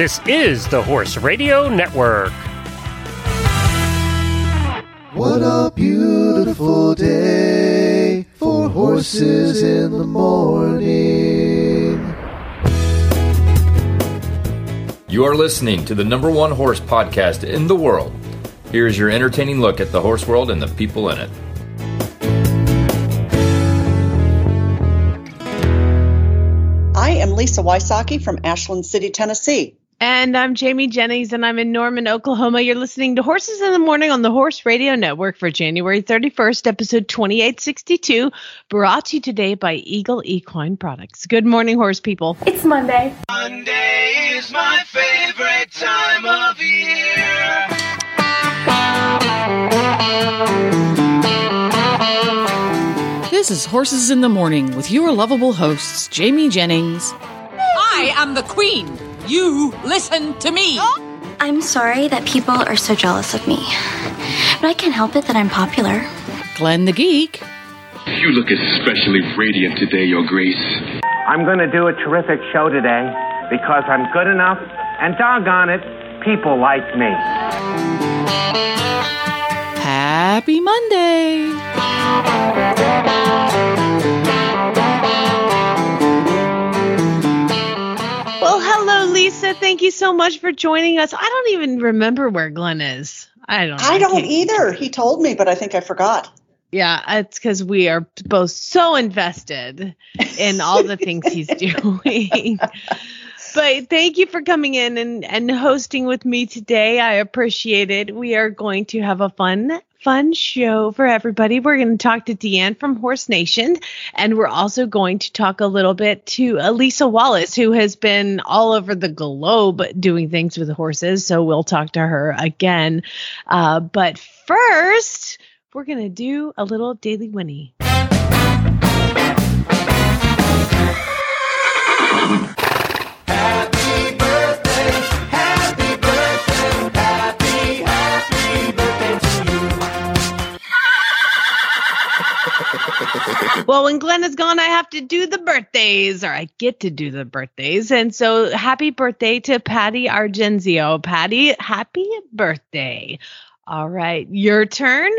This is the Horse Radio Network. What a beautiful day for horses in the morning. You are listening to the number one horse podcast in the world. Here is your entertaining look at the horse world and the people in it. I am Lisa Wysocky from Ashland City, Tennessee. And I'm Jamie Jennings, and I'm in Norman, Oklahoma. You're listening to Horses in the Morning on the Horse Radio Network for January 31st, episode 2862, brought to you today by Eagle Equine Products. Good morning, horse people. It's Monday. Monday is my favorite time of year. This is Horses in the Morning with your lovable hosts, Jamie Jennings. I am the queen. You listen to me. I'm sorry that people are so jealous of me, but I can't help it that I'm popular. Glenn the Geek. You look especially radiant today, Your Grace. I'm going to do a terrific show today because I'm good enough, and doggone it, people like me. Happy Monday. Lisa. Thank you so much for joining us. I don't even remember where Glenn is. I don't. I don't can't- either. He told me, but I think I forgot. Yeah, it's because we are both so invested in all the things he's doing. but thank you for coming in and, and hosting with me today. I appreciate it. We are going to have a fun, fun show for everybody. We're going to talk to Deanne from Horse Nation, and we're also going to talk a little bit to Elisa Wallace, who has been all over the globe doing things with horses. So we'll talk to her again. Uh, but first, we're going to do a little Daily Whinny. Well, when Glenn is gone, I have to do the birthdays, or I get to do the birthdays. And so, happy birthday to Patty Argenzio. Patty, happy birthday. All right, your turn.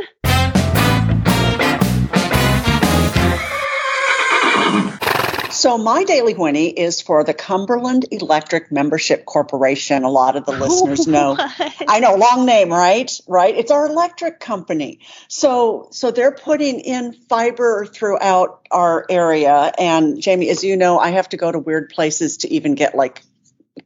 So my daily whinny is for the Cumberland Electric Membership Corporation. A lot of the oh, listeners know. I know, long name, right? Right. It's our electric company. So so they're putting in fiber throughout our area. And Jamie, as you know, I have to go to weird places to even get like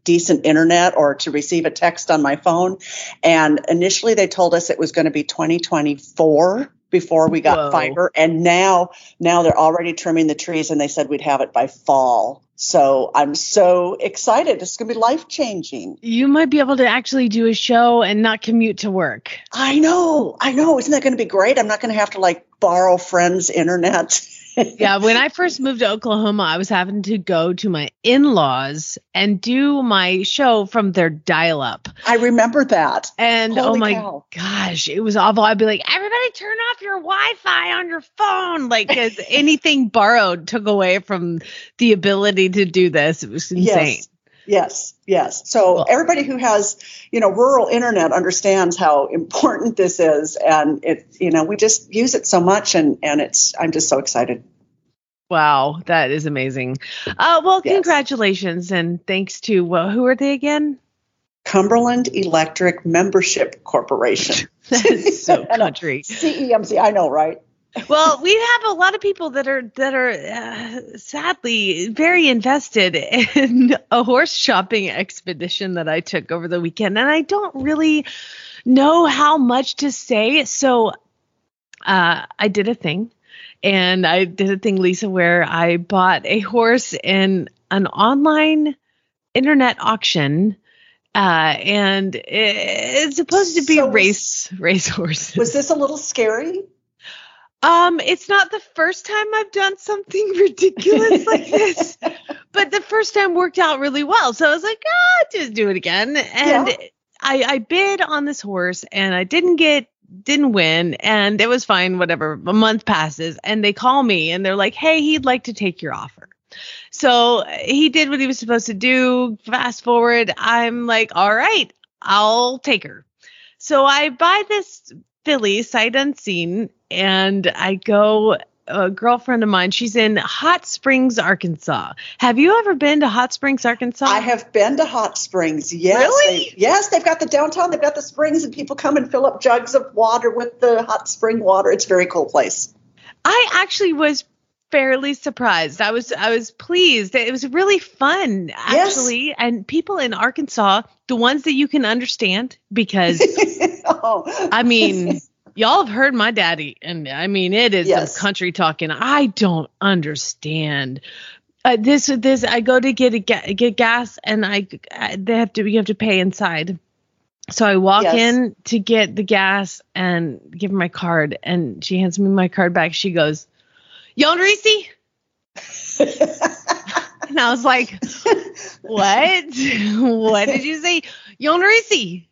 decent internet or to receive a text on my phone. And initially they told us it was going to be 2024 before we got Whoa. fiber and now now they're already trimming the trees and they said we'd have it by fall. So i'm so excited. It's going to be life changing You might be able to actually do a show and not commute to work. i know i know. Isn't that going to be great? I'm not going to have to like borrow friends internet yeah, when I first moved to Oklahoma, I was having to go to my in-laws and do my show from their dial-up. i remember that And oh my cow. gosh, it was awful. I'd be like, everybody turn off your Wi-Fi on your phone. Like 'cause anything borrowed took away from the ability to do this. It was insane. Yes. Yes, yes. So Well- everybody who has, you know, rural internet understands how important this is, and it, you know, we just use it so much, and and it's. I'm just so excited. Wow, that is amazing. Uh, well, Yes. congratulations and thanks to well, who are they again? Cumberland Electric Membership Corporation. That's so country. CEMC. I know, right? Well, we have a lot of people that are that are uh, sadly very invested in a horse shopping expedition that I took over the weekend, and I don't really know how much to say. So, uh, I did a thing, and I did a thing, Lisa, where I bought a horse in an online internet auction. Uh, and it- it's supposed to be So race race horse. Was this a little scary? Um, it's not the first time I've done something ridiculous like this, but the first time worked out really well. So I was like, ah, just do it again. And Yeah. I, I bid on this horse and I didn't get, didn't win. And it was fine, whatever. A month passes and they call me and they're like, hey, he'd like to take your offer. So he did what he was supposed to do. Fast forward, I'm like, all right, I'll take her. So I buy this filly sight unseen and I go a girlfriend of mine. She's in Hot Springs, Arkansas. Have you ever been to Hot Springs, Arkansas? I have been to Hot Springs. Yes. Really? They, yes, they've got the downtown, they've got the springs, and people come and fill up jugs of water with the hot spring water. It's a very cool place. I actually was fairly surprised. I was I was pleased. It was really fun actually. Yes. And people in Arkansas, the ones that you can understand because oh. I mean y'all have heard my daddy, and I mean it is yes. country talking. I don't understand. Uh, this this I go to get a get gas, and I, I they have to you have to pay inside. So I walk yes. in to get the gas and give her my card, and she hands me my card back. She goes, "Yon Reese." and I was like, "What? what did you say, Yon Reese?"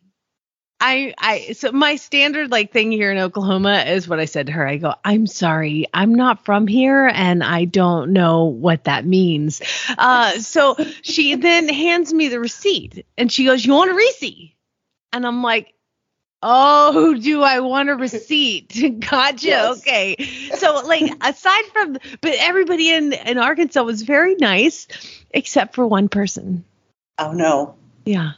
I I so my standard like thing here in Oklahoma is what I said to her. I go, I'm sorry, I'm not from here and I don't know what that means. Uh, so she then hands me the receipt and she goes, You want a receipt? And I'm like, Oh, do I want a receipt? gotcha. Yes. Okay. So like aside from but everybody in, in Arkansas was very nice, except for one person. Oh no. Yeah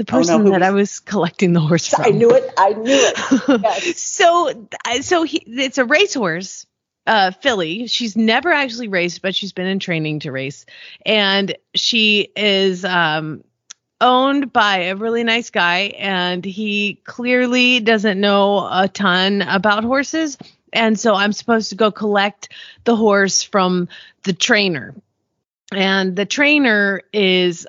the person oh, no, that I was collecting the horse from. I knew it. I knew it. Yes. so, so he, it's a racehorse, uh, filly. She's never actually raced, but she's been in training to race, and she is um, owned by a really nice guy, and he clearly doesn't know a ton about horses. And so I'm supposed to go collect the horse from the trainer. And the trainer is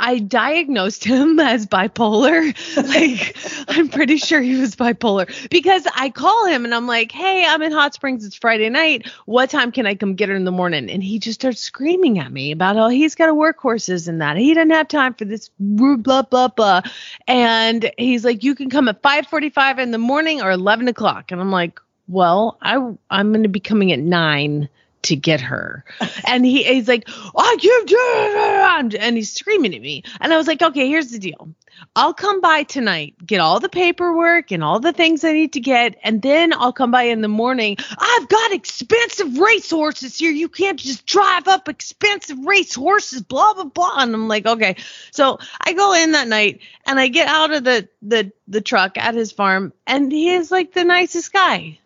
I diagnosed him as bipolar. like, I'm pretty sure he was bipolar because I call him and I'm like, hey, I'm in Hot Springs. It's Friday night. What time can I come get her in the morning? And he just starts screaming at me about how he's got to work horses and that he doesn't have time for this blah, blah, blah. And he's like, you can come at 545 in the morning or 11 o'clock. And I'm like, well, I, I'm going to be coming at nine to get her. And he, he's like, I can't do it. and he's screaming at me. And I was like, okay, here's the deal. I'll come by tonight, get all the paperwork and all the things I need to get, and then I'll come by in the morning. I've got expensive race horses here. You can't just drive up expensive race horses, blah blah blah. And I'm like, okay. So I go in that night and I get out of the the the truck at his farm, and he is like the nicest guy.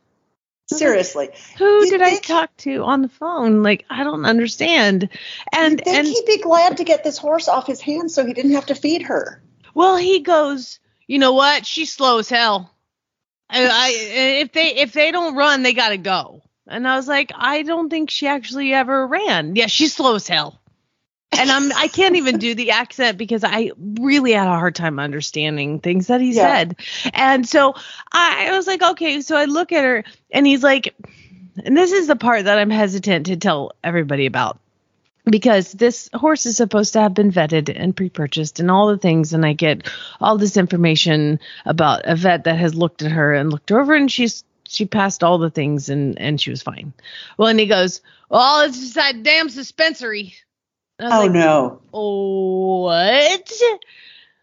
Seriously. Who did I talk to on the phone? Like I don't understand. And and he'd be glad to get this horse off his hands so he didn't have to feed her. Well, he goes, you know what? She's slow as hell. I, I if they if they don't run, they gotta go. And I was like, I don't think she actually ever ran. Yeah, she's slow as hell and I'm I can't even do the accent because I really had a hard time understanding things that he yeah. said. And so I, I was like, okay, so I look at her and he's like, and this is the part that I'm hesitant to tell everybody about because this horse is supposed to have been vetted and pre-purchased and all the things and i get all this information about a vet that has looked at her and looked over and she's she passed all the things and and she was fine well and he goes well it's just that damn suspensory oh like, no. What?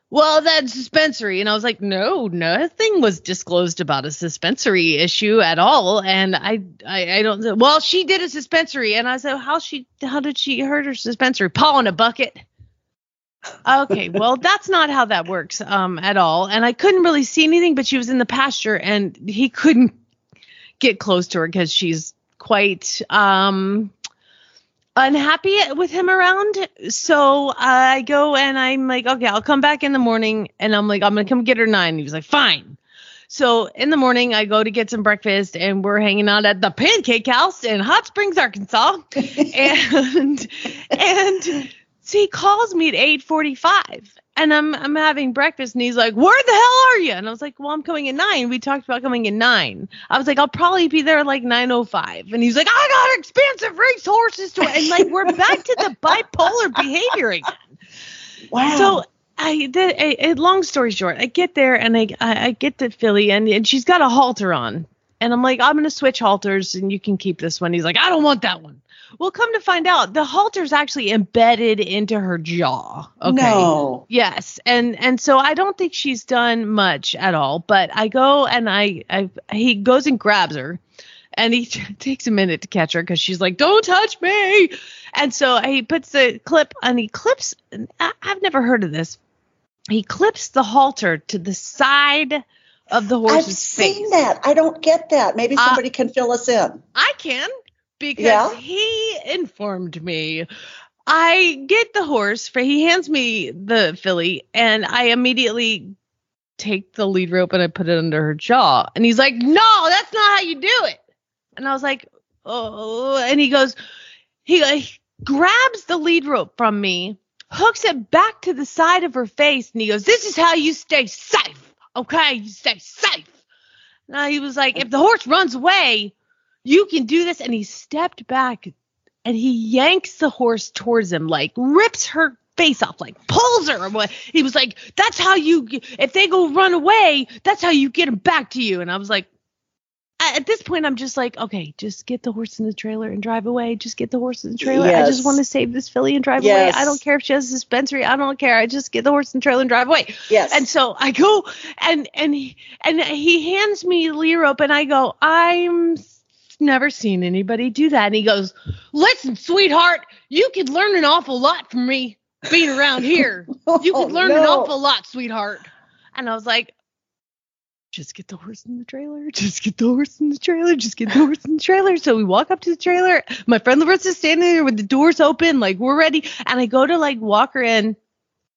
Well, that suspensory. And I was like, no, nothing was disclosed about a suspensory issue at all. And I, I, I don't. Know. Well, she did a suspensory, and I said, how she, how did she hurt her suspensory? Paw in a bucket. okay, well, that's not how that works um, at all. And I couldn't really see anything, but she was in the pasture, and he couldn't get close to her because she's quite um unhappy with him around. So I go and I'm like, okay, I'll come back in the morning. And I'm like, I'm going to come get her nine. He was like, fine. So in the morning, I go to get some breakfast and we're hanging out at the Pancake House in Hot Springs, Arkansas. and, and so he calls me at 845 and I'm I'm having breakfast and he's like, Where the hell are you? And I was like, Well, I'm coming at nine. We talked about coming at nine. I was like, I'll probably be there at like nine oh five. And he's like, I got expensive race horses to and like we're back to the bipolar behavior again. Wow. So I did a, long story short, I get there and I I, I get the filly and, and she's got a halter on. And I'm like, I'm going to switch halters and you can keep this one. He's like, I don't want that one. Well, come to find out, the halter's actually embedded into her jaw. Okay. No. Yes, and and so I don't think she's done much at all. But I go and I, I he goes and grabs her, and he takes a minute to catch her because she's like, "Don't touch me!" And so he puts the clip and he clips. I, I've never heard of this. He clips the halter to the side of the horse's I've face. seen that. I don't get that. Maybe Uh, somebody can fill us in. I can because Yeah? he informed me. I get the horse for he hands me the filly and I immediately take the lead rope and I put it under her jaw. And he's like, "No, that's not how you do it." And I was like, "Oh." And he goes he, uh, he grabs the lead rope from me, hooks it back to the side of her face and he goes, "This is how you stay safe." Okay? You stay safe. Now he was like, "If the horse runs away, you can do this. And he stepped back and he yanks the horse towards him, like rips her face off, like pulls her. away. He was like, That's how you, if they go run away, that's how you get them back to you. And I was like, at this point, I'm just like, okay, just get the horse in the trailer and drive away. Just get the horse in the trailer. I just want to save this filly and drive Yes. away. I don't care if she has a suspensory. I don't care. I just get the horse in the trailer and drive away. Yes. And so I go and and he, and he hands me the lead and I go, I'm never seen anybody do that. And he goes, Listen, sweetheart, you could learn an awful lot from me being around here. You Oh, could learn an no. awful lot, sweetheart. And I was like, just get the horse in the trailer. Just get the horse in the trailer. Just get the horse in the trailer. So we walk up to the trailer. My friend Larissa's standing there with the doors open, like we're ready. And I go to like walk her in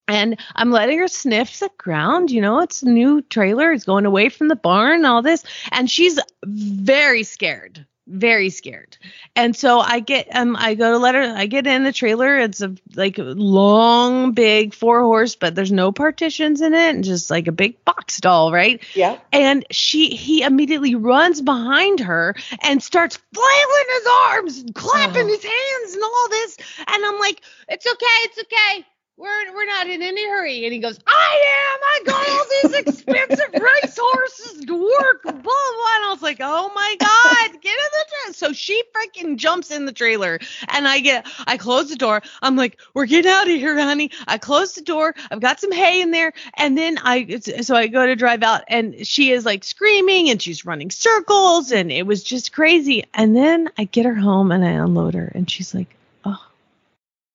and I'm letting her sniff the ground. You know, it's a new trailer. It's going away from the barn, all this. And she's very scared, very scared. And so I get, um, I go to let her, I get in the trailer. It's a like long, big four horse, but there's no partitions in it, and just like a big box doll, right? Yeah. And she, he immediately runs behind her and starts flailing his arms and clapping Oh. his hands and all this. And I'm like, it's okay, it's okay. We're we're not in any hurry. And he goes, I am. I got all these expensive race horses to work. Blah blah. And I was like, oh my god, get in the trailer. So she freaking jumps in the trailer, and I get I close the door. I'm like, we're getting out of here, honey. I close the door. I've got some hay in there, and then I so I go to drive out, and she is like screaming and she's running circles, and it was just crazy. And then I get her home and I unload her, and she's like, oh,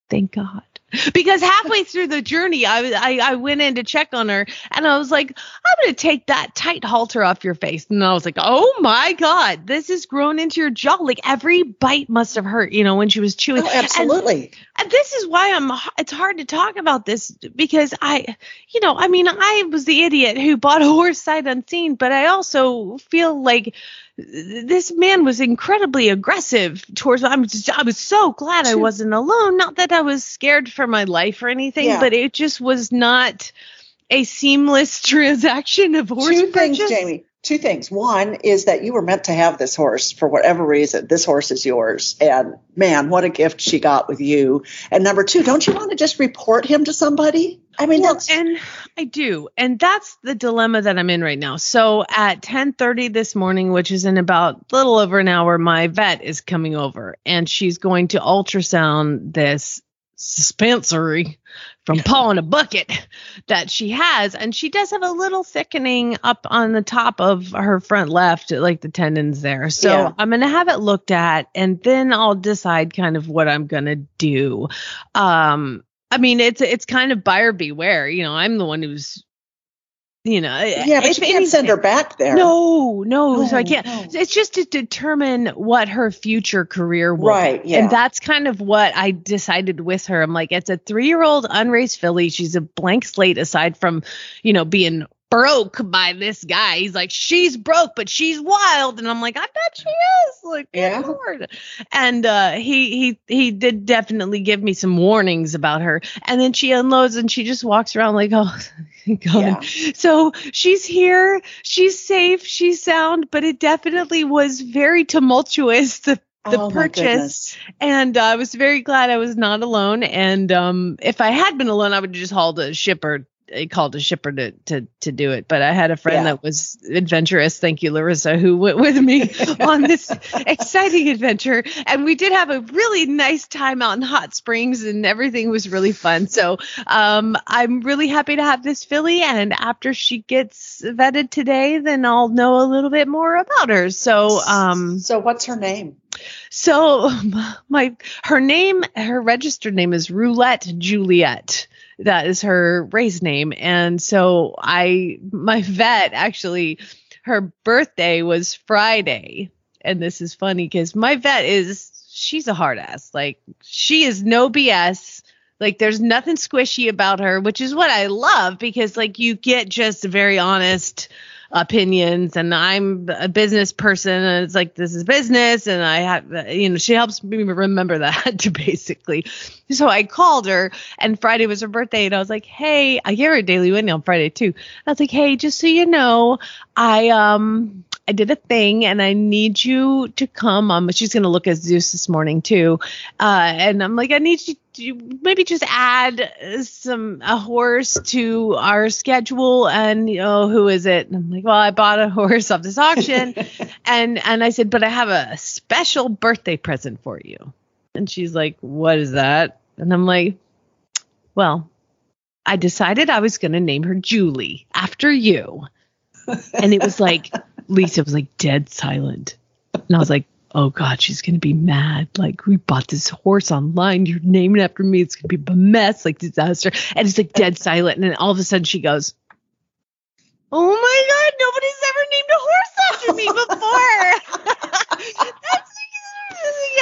thank God. Because halfway through the journey, I, I I went in to check on her, and I was like, "I'm gonna take that tight halter off your face." And I was like, "Oh my God, this is grown into your jaw. Like every bite must have hurt, you know, when she was chewing." Oh, And- absolutely. and this is why I'm it's hard to talk about this because I you know I mean I was the idiot who bought a horse sight unseen but I also feel like this man was incredibly aggressive towards I'm just, I was so glad I wasn't alone not that I was scared for my life or anything Yeah. but it just was not a seamless transaction of horse Two things. Jamie. Two things. One is that you were meant to have this horse for whatever reason. This horse is yours. And man, what a gift she got with you. And number two, don't you want to just report him to somebody? I mean, Well, that's and I do, and that's the dilemma that I'm in right now. So at 10:30 this morning, which is in about a little over an hour, my vet is coming over, and she's going to ultrasound this suspensory from paw in a bucket that she has, and she does have a little thickening up on the top of her front left, like the tendons there. So Yeah. I'm gonna have it looked at, and then I'll decide kind of what I'm gonna do. Um, I mean, it's it's kind of buyer beware. You know, I'm the one who's, you know, yeah, but you can't send her back there. No, no, so I can't. no. It's just to determine what her future career will Right, yeah. And that's kind of what I decided with her. I'm like, it's a three year old unraised filly. She's a blank slate aside from, you know, being broke by this guy. He's like, she's broke, but she's wild. And I'm like, I bet she is. Like, Yeah. lord. And uh he he he did definitely give me some warnings about her. And then she unloads and she just walks around like, oh God. So she's here, she's safe, she's sound, but it definitely was very tumultuous. The the Oh, purchase and uh, I was very glad I was not alone. And um, if I had been alone, I would have just hauled a shipper I called a shipper to to to do it. But I had a friend Yeah. that was adventurous. Thank you, Larissa, who went with me on this exciting adventure, and we did have a really nice time out in Hot Springs, and everything was really fun. So um, I'm really happy to have this filly, and after she gets vetted today, then I'll know a little bit more about her. So um, So what's her name? so my her name, her registered name is Roulette Juliet. That is her race name. And so I my vet actually her birthday was Friday. And this is funny because my vet is she's a hard ass. Like she is no BS. Like there's nothing squishy about her, which is what I love because like you get just very honest opinions and I'm a business person and it's like this is business and I have you know she helps me remember that basically. So I called her and Friday was her birthday and I was like hey I gave her a daily win on Friday too. I was like hey just so you know I um I did a thing and I need you to come. Um she's gonna look at Zeus this morning too. Uh and I'm like I need you to maybe just add uh, some a horse to our schedule and you know who is it? And i'm like well i bought a horse off this auction. And and i said but i have a special birthday present for you. And she's like what is that? And i'm like well i decided i was going to name her julie after you. And it was like lisa was like dead silent. And i was like oh god she's gonna be mad. Like we bought this horse online. You're naming after me. It's gonna be a mess like disaster. And it's like dead silent. And then all of a sudden she goes oh my god nobody's ever named a horse after me before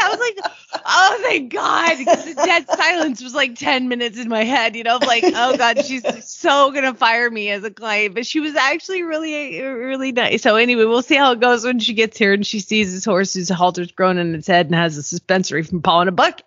I was like, oh thank God, because the dead silence was like ten minutes in my head. You know, like, oh God, she's so gonna fire me as a client. But she was actually really, really nice. So anyway, we'll see how it goes when she gets here and she sees this horse whose halter's grown in its head and has a suspensory from pawing a bucket.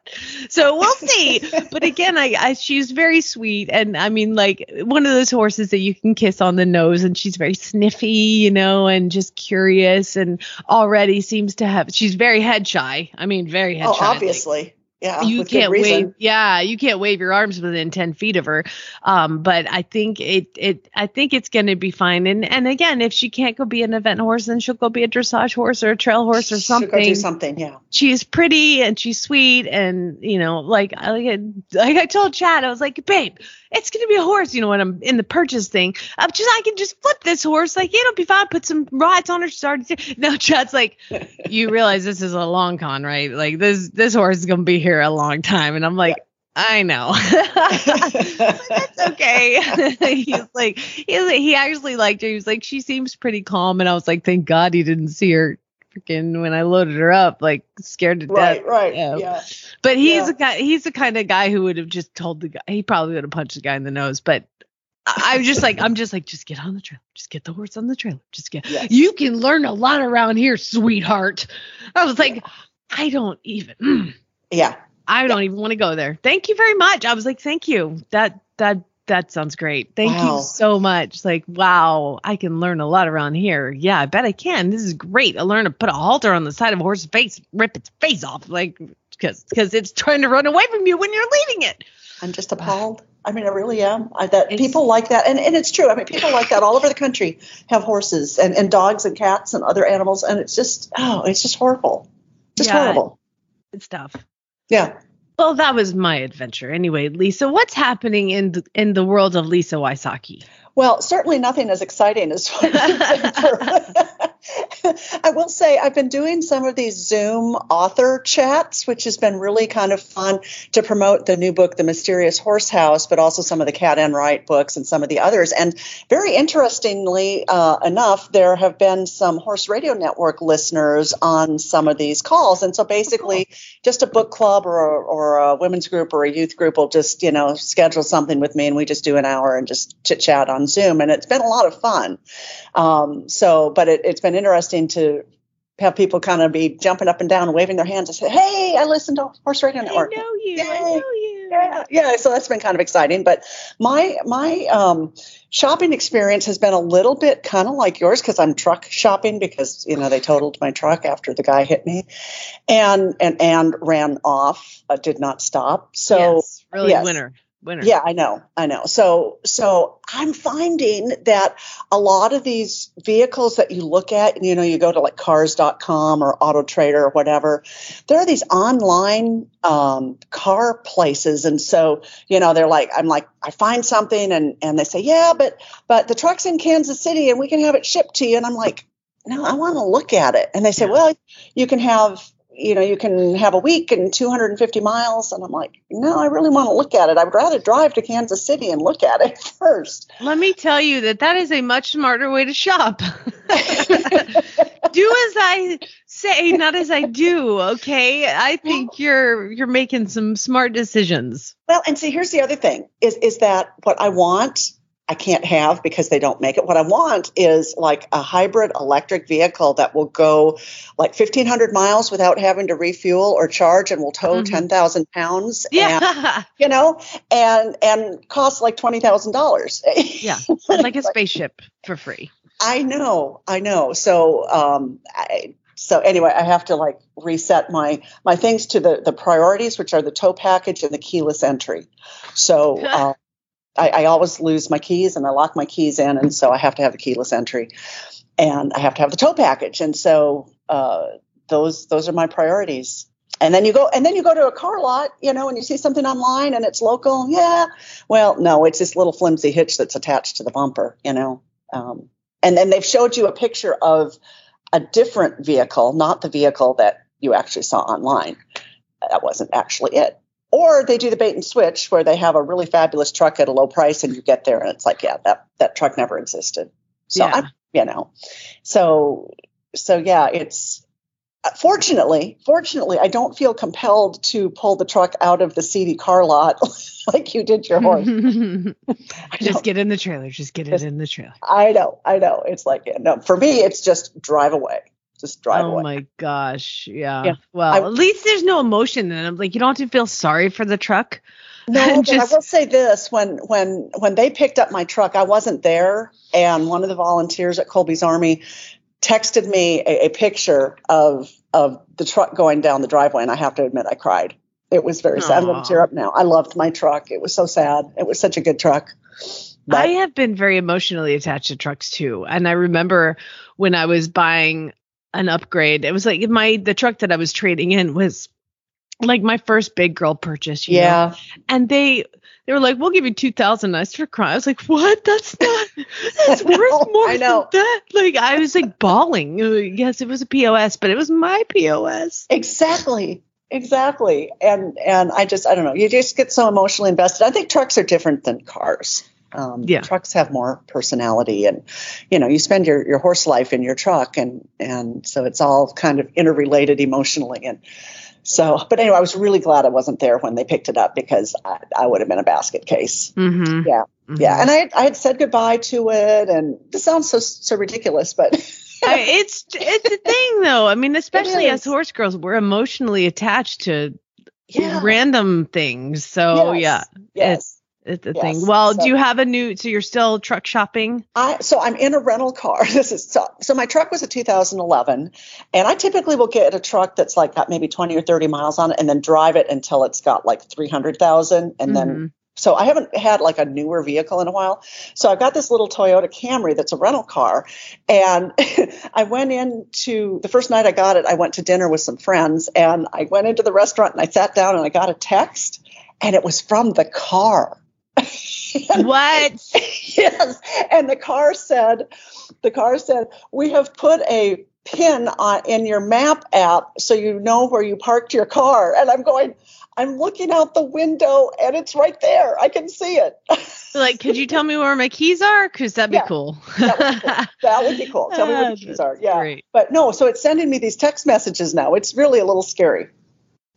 So we'll see. but again, I, I she's very sweet, and I mean, like one of those horses that you can kiss on the nose, and she's very sniffy, you know, and just curious, and already seems to have. She's very head shy. I mean, very head Oh, obviously. Yeah. you can't wave yeah you can't wave your arms within 10 feet of her um but i think it it i think it's going to be fine and and again if she can't go be an event horse then she'll go be a dressage horse or a trail horse or She'll something go do something. Yeah. she's pretty and she's sweet and you know like I like, like I told Chad I was like babe it's gonna be a horse you know when I'm in the purchase thing I'm just I can just flip this horse like it'll be fine put some rides on her start now Chad's like you realize this is a long con right like this this horse is gonna be here a long time and I'm like I know. That's okay. He's like, he's like, he actually liked her. He was like, she seems pretty calm. And I was like, thank God he didn't see her freaking when I loaded her up, like scared to Right. death. Right. Yeah. Yeah. But he's Yeah. a guy, he's the kind of guy who would have just told the guy, he probably would have punched the guy in the nose. But I- I'm just like, I'm just like, just get on the trailer. Just get the horse on the trailer. Just get, Yes. you can learn a lot around here, sweetheart. I was like, I don't even, mm. Yeah. I don't even want to go there. Thank you very much. I was like, thank you. That that that sounds great. Thank Wow. you so much. Like, wow, I can learn a lot around here. Yeah, I bet I can. This is great. I learned to put a halter on the side of a horse's face, rip its face off, like because because it's trying to run away from you when you're leading it. I'm just appalled. I mean, I really am. I, that It's- people like that, and, and it's true. I mean, people like that all over the country have horses and, and dogs and cats and other animals, and it's just oh, it's just horrible, just Yeah. horrible. It's tough. Yeah. Well, that was my adventure. Anyway, Lisa, what's happening in the, in the world of Lisa Wysocky? Well, certainly nothing as exciting as what you've been through. I will say I've been doing some of these Zoom author chats, which has been really kind of fun to promote the new book, The Mysterious Horse House, but also some of the Cat and Enright books and some of the others. And very interestingly uh, enough, there have been some Horse Radio Network listeners on some of these calls. And so basically, just a book club or a, or a women's group or a youth group will just, you know, schedule something with me and we just do an hour and just chit chat on Zoom. And it's been a lot of fun. Um, so, but it, it's been interesting to have people kind of be jumping up and down and waving their hands and say, Hey, I listened to Horse Radio Network. I know you. I know you. Yeah, yeah, so that's been kind of exciting. But my my um, shopping experience has been a little bit kind of like yours because I'm truck shopping because you know they totaled my truck after the guy hit me, and and and ran off. Uh, did not stop. So yes, really yes. winner. Winner. Yeah, I know. I know. So so I'm finding that a lot of these vehicles that you look at, you know, you go to like cars.com or Auto Trader or whatever, there are these online um, car places. And so, you know, they're like, I'm like, I find something and and they say, Yeah, but but the truck's in Kansas City and we can have it shipped to you. And I'm like, no, I want to look at it. And they say, well, you can have you know, you can have a week and 250 miles. And I'm like, no, I really want to look at it. I would rather drive to Kansas City and look at it first. Let me tell you that that is a much smarter way to shop. do as I say, not as I do. Okay, I think you're you're making some smart decisions. Well, and see, here's the other thing: is is that what I want I can't have because they don't make it. What I want is like a hybrid electric vehicle that will go like 1,500 miles without having to refuel or charge and will tow mm-hmm. 10,000 pounds. Yeah. And, you know, and and cost like $20,000. yeah. Like a spaceship for free. I know. I know. So, um, I, so anyway, I have to like reset my my things to the the priorities, which are the tow package and the keyless entry. So uh, I, I, always lose my keys and I lock my keys in, and so I have to have the keyless entry, and I have to have the tow package, and so uh, those those are my priorities. And then you go, and then you go to a car lot, you know, and you see something online and it's local. Yeah, well, no, it's this little flimsy hitch that's attached to the bumper, you know. Um, and then they've showed you a picture of a different vehicle, not the vehicle that you actually saw online. That wasn't actually it. Or they do the bait and switch where they have a really fabulous truck at a low price and you get there and it's like, yeah, that, that truck never existed. So yeah. I'm, you know, so, so yeah, it's, uh, fortunately, fortunately, I don't feel compelled to pull the truck out of the seedy car lot like you did your horse. just get in the trailer. Just get it in the trailer. I know. I know. It's like, no, for me, it's just drive away just drive oh away. my gosh. Yeah. yeah. Well, I, at least there's no emotion in. I'm like you don't have to feel sorry for the truck. No, just, but I will say this: when when when they picked up my truck, I wasn't there, and one of the volunteers at Colby's Army texted me a, a picture of of the truck going down the driveway, and I have to admit, I cried. It was very Aww. sad. I'm going to tear up now. I loved my truck. It was so sad. It was such a good truck. But, I have been very emotionally attached to trucks too. And I remember when I was buying an upgrade. It was like my the truck that I was trading in was like my first big girl purchase. yeah. Know? And they they were like, "We'll give you two thousand. I started crying. I was like, "What? That's not. That's worth more than that." Like I was like bawling. Uh, yes, it was a POS, but it was my POS. Exactly. Exactly. And and I just I don't know. You just get so emotionally invested. I think trucks are different than cars. Um, yeah. Trucks have more personality, and you know, you spend your, your horse life in your truck, and and so it's all kind of interrelated emotionally. And so, but anyway, I was really glad I wasn't there when they picked it up because I, I would have been a basket case. Mm-hmm. Yeah, mm-hmm. yeah. And I I had said goodbye to it, and this sounds so so ridiculous, but. I, it's it's a thing though. I mean, especially as horse girls, we're emotionally attached to yeah. random things. So yes. yeah, yes. It's a yes, thing. Well, so, do you have a new? So you're still truck shopping? I so I'm in a rental car. This is so, so my truck was a 2011, and I typically will get a truck that's like got maybe 20 or 30 miles on it, and then drive it until it's got like 300,000, and mm-hmm. then so I haven't had like a newer vehicle in a while. So I've got this little Toyota Camry that's a rental car. And I went into the first night I got it, I went to dinner with some friends and I went into the restaurant and I sat down and I got a text and it was from the car. what? yes. And the car said, the car said, we have put a pin on, in your map app so you know where you parked your car. And I'm going, I'm looking out the window and it's right there. I can see it. like, could you tell me where my keys are? Because that'd yeah, be cool. that, would be cool. that would be cool. Tell me where the keys are. Yeah. Great. But no, so it's sending me these text messages now. It's really a little scary.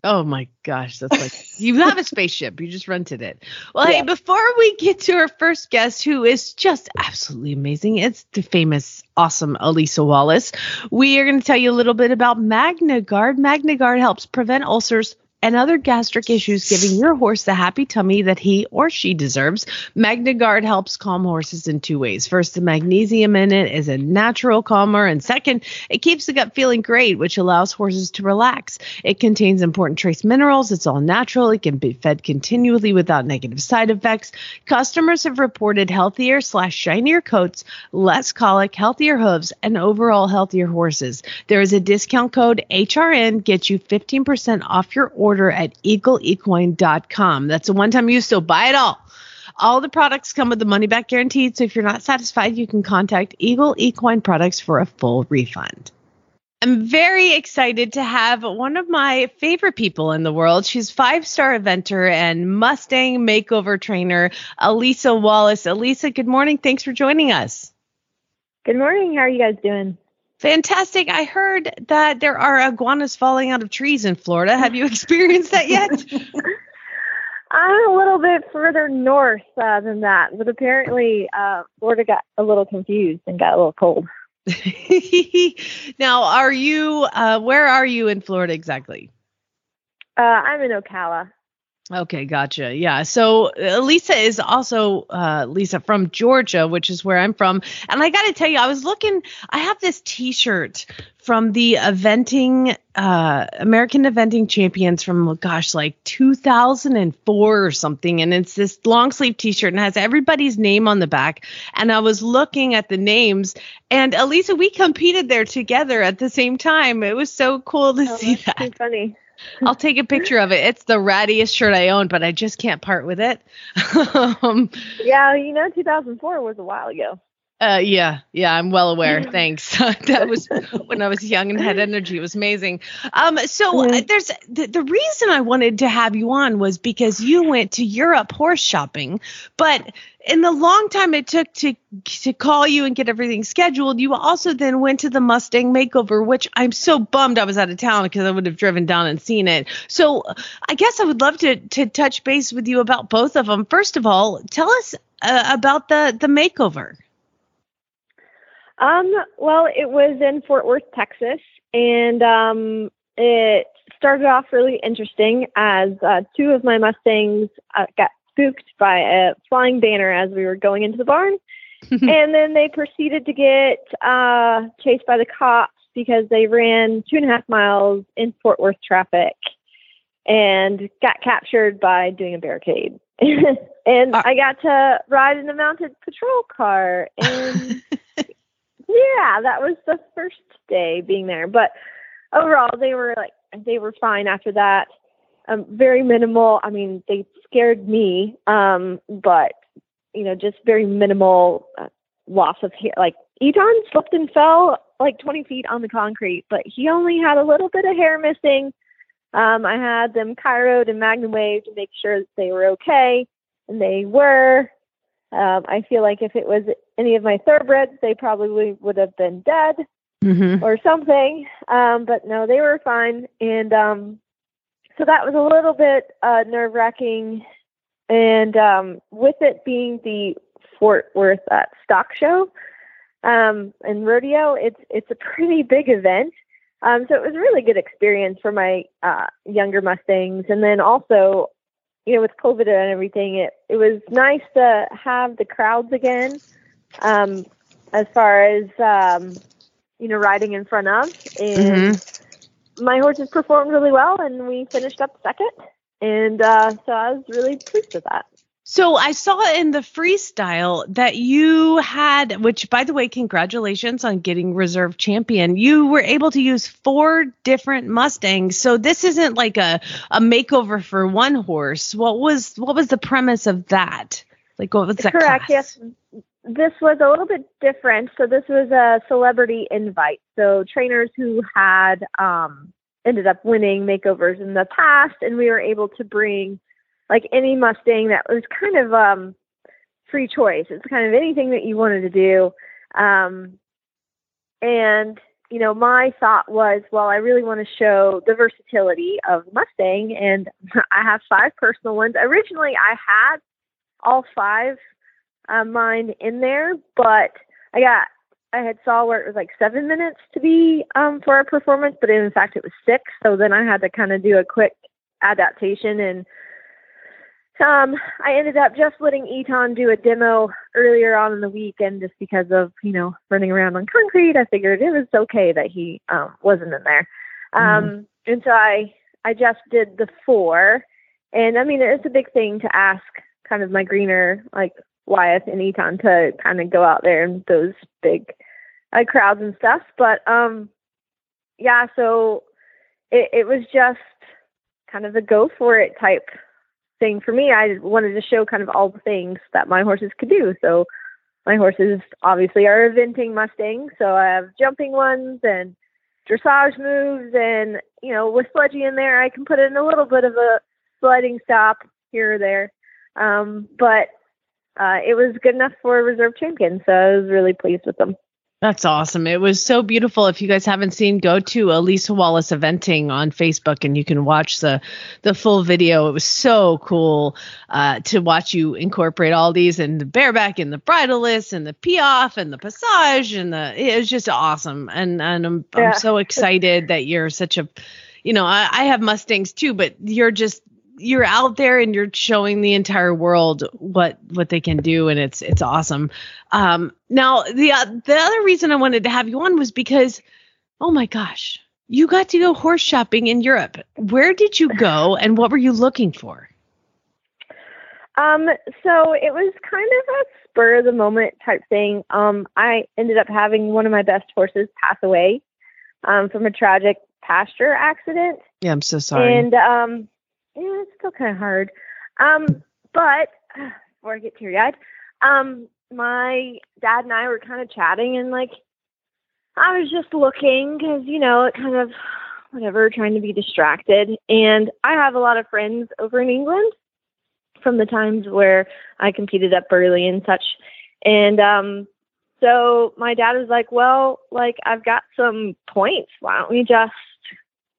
Oh my gosh, that's like you have a spaceship. You just rented it. Well, yeah. hey, before we get to our first guest, who is just absolutely amazing, it's the famous, awesome Elisa Wallace. We are going to tell you a little bit about MagnaGuard. MagnaGuard helps prevent ulcers and other gastric issues, giving your horse the happy tummy that he or she deserves. MagnaGuard helps calm horses in two ways. First, the magnesium in it is a natural calmer, and second, it keeps the gut feeling great, which allows horses to relax. It contains important trace minerals. It's all natural. It can be fed continually without negative side effects. Customers have reported healthier slash shinier coats, less colic, healthier hooves, and overall healthier horses. There is a discount code HRN gets you 15% off your order at eagleequine.com. That's a one-time use, so buy it all. All the products come with the money back guaranteed, so if you're not satisfied, you can contact Eagle Equine Products for a full refund. I'm very excited to have one of my favorite people in the world. She's five-star eventer and Mustang makeover trainer, Elisa Wallace. Elisa, good morning. Thanks for joining us. Good morning. How are you guys doing? Fantastic. I heard that there are iguanas falling out of trees in Florida. Have you experienced that yet? I'm a little bit further north uh, than that, but apparently uh, Florida got a little confused and got a little cold. now, are you, uh, where are you in Florida exactly? Uh, I'm in Ocala. Okay, gotcha. Yeah. So uh, Lisa is also uh, Lisa from Georgia, which is where I'm from. And I got to tell you, I was looking. I have this T-shirt from the eventing uh, American Eventing Champions from gosh, like 2004 or something. And it's this long sleeve T-shirt and has everybody's name on the back. And I was looking at the names, and Elisa, we competed there together at the same time. It was so cool to oh, see that. Funny. I'll take a picture of it. It's the rattiest shirt I own, but I just can't part with it. um, yeah, you know, 2004 was a while ago. Uh, yeah, yeah, I'm well aware. Thanks. that was when I was young and had energy. It was amazing. Um, so uh, there's the, the reason I wanted to have you on was because you went to Europe horse shopping, but in the long time it took to to call you and get everything scheduled, you also then went to the Mustang makeover, which I'm so bummed I was out of town because I would have driven down and seen it. So I guess I would love to to touch base with you about both of them. First of all, tell us uh, about the the makeover. Um, well, it was in Fort Worth, Texas, and um, it started off really interesting as uh, two of my Mustangs uh, got spooked by a flying banner as we were going into the barn. and then they proceeded to get uh, chased by the cops because they ran two and a half miles in Fort Worth traffic and got captured by doing a barricade. and uh, I got to ride in a mounted patrol car and yeah, that was the first day being there. But overall, they were like they were fine after that. Um, very minimal. I mean, they scared me, um, but you know, just very minimal uh, loss of hair. Like Eton slipped and fell like 20 feet on the concrete, but he only had a little bit of hair missing. Um, I had them chiroed and MagnaWave to make sure that they were okay, and they were. Um, I feel like if it was any of my thoroughbreds, they probably would have been dead mm-hmm. or something. Um, but no, they were fine. And um, so that was a little bit uh, nerve wracking. And um, with it being the Fort Worth uh, stock show um, and rodeo, it's it's a pretty big event. Um, so it was a really good experience for my uh, younger Mustangs. And then also, you know, with COVID and everything, it, it was nice to have the crowds again um, as far as um, you know riding in front of, and mm-hmm. my horses performed really well, and we finished up second, and uh, so I was really pleased with that. So I saw in the freestyle that you had, which by the way, congratulations on getting reserve champion. You were able to use four different Mustangs. So this isn't like a, a makeover for one horse. What was what was the premise of that? Like what was that? Correct. Class? Yes this was a little bit different. So this was a celebrity invite. So trainers who had um, ended up winning makeovers in the past, and we were able to bring like any Mustang that was kind of um, free choice. It's kind of anything that you wanted to do. Um, and you know, my thought was, well, I really want to show the versatility of Mustang, and I have five personal ones. Originally, I had all five uh, mine in there, but I got I had saw where it was like seven minutes to be um, for a performance, but in fact it was six. So then I had to kind of do a quick adaptation and um, I ended up just letting Eton do a demo earlier on in the week, and just because of you know running around on concrete, I figured it was okay that he um, wasn't in there. Um, mm And so I I just did the four, and I mean it's a big thing to ask kind of my greener like Wyeth and Eton to kind of go out there in those big uh, crowds and stuff. But um, yeah, so it, it was just kind of a go for it type thing for me. I wanted to show kind of all the things that my horses could do. So my horses obviously are eventing Mustangs, so I have jumping ones and dressage moves, and you know with Sledgy in there, I can put in a little bit of a sliding stop here or there. Um, but uh, it was good enough for a reserve champion, so I was really pleased with them. That's awesome. It was so beautiful. If you guys haven't seen, go to Elisa Wallace Eventing on Facebook and you can watch the the full video. It was so cool uh, to watch you incorporate all these and the bareback and the bridleless and the piaffe and the passage and the it was just awesome. And and I'm yeah. I'm so excited that you're such a you know, I, I have Mustangs too, but you're just you're out there and you're showing the entire world what what they can do and it's it's awesome. Um now the uh, the other reason i wanted to have you on was because oh my gosh you got to go horse shopping in europe. Where did you go and what were you looking for? Um so it was kind of a spur of the moment type thing. Um i ended up having one of my best horses pass away um from a tragic pasture accident. Yeah i'm so sorry. And um yeah, it's still kind of hard. Um, but before I get teary eyed, um, my dad and I were kind of chatting, and like, I was just looking because you know, it kind of whatever, trying to be distracted. And I have a lot of friends over in England from the times where I competed at Burghley and such. And um, so my dad was like, "Well, like I've got some points. Why don't we just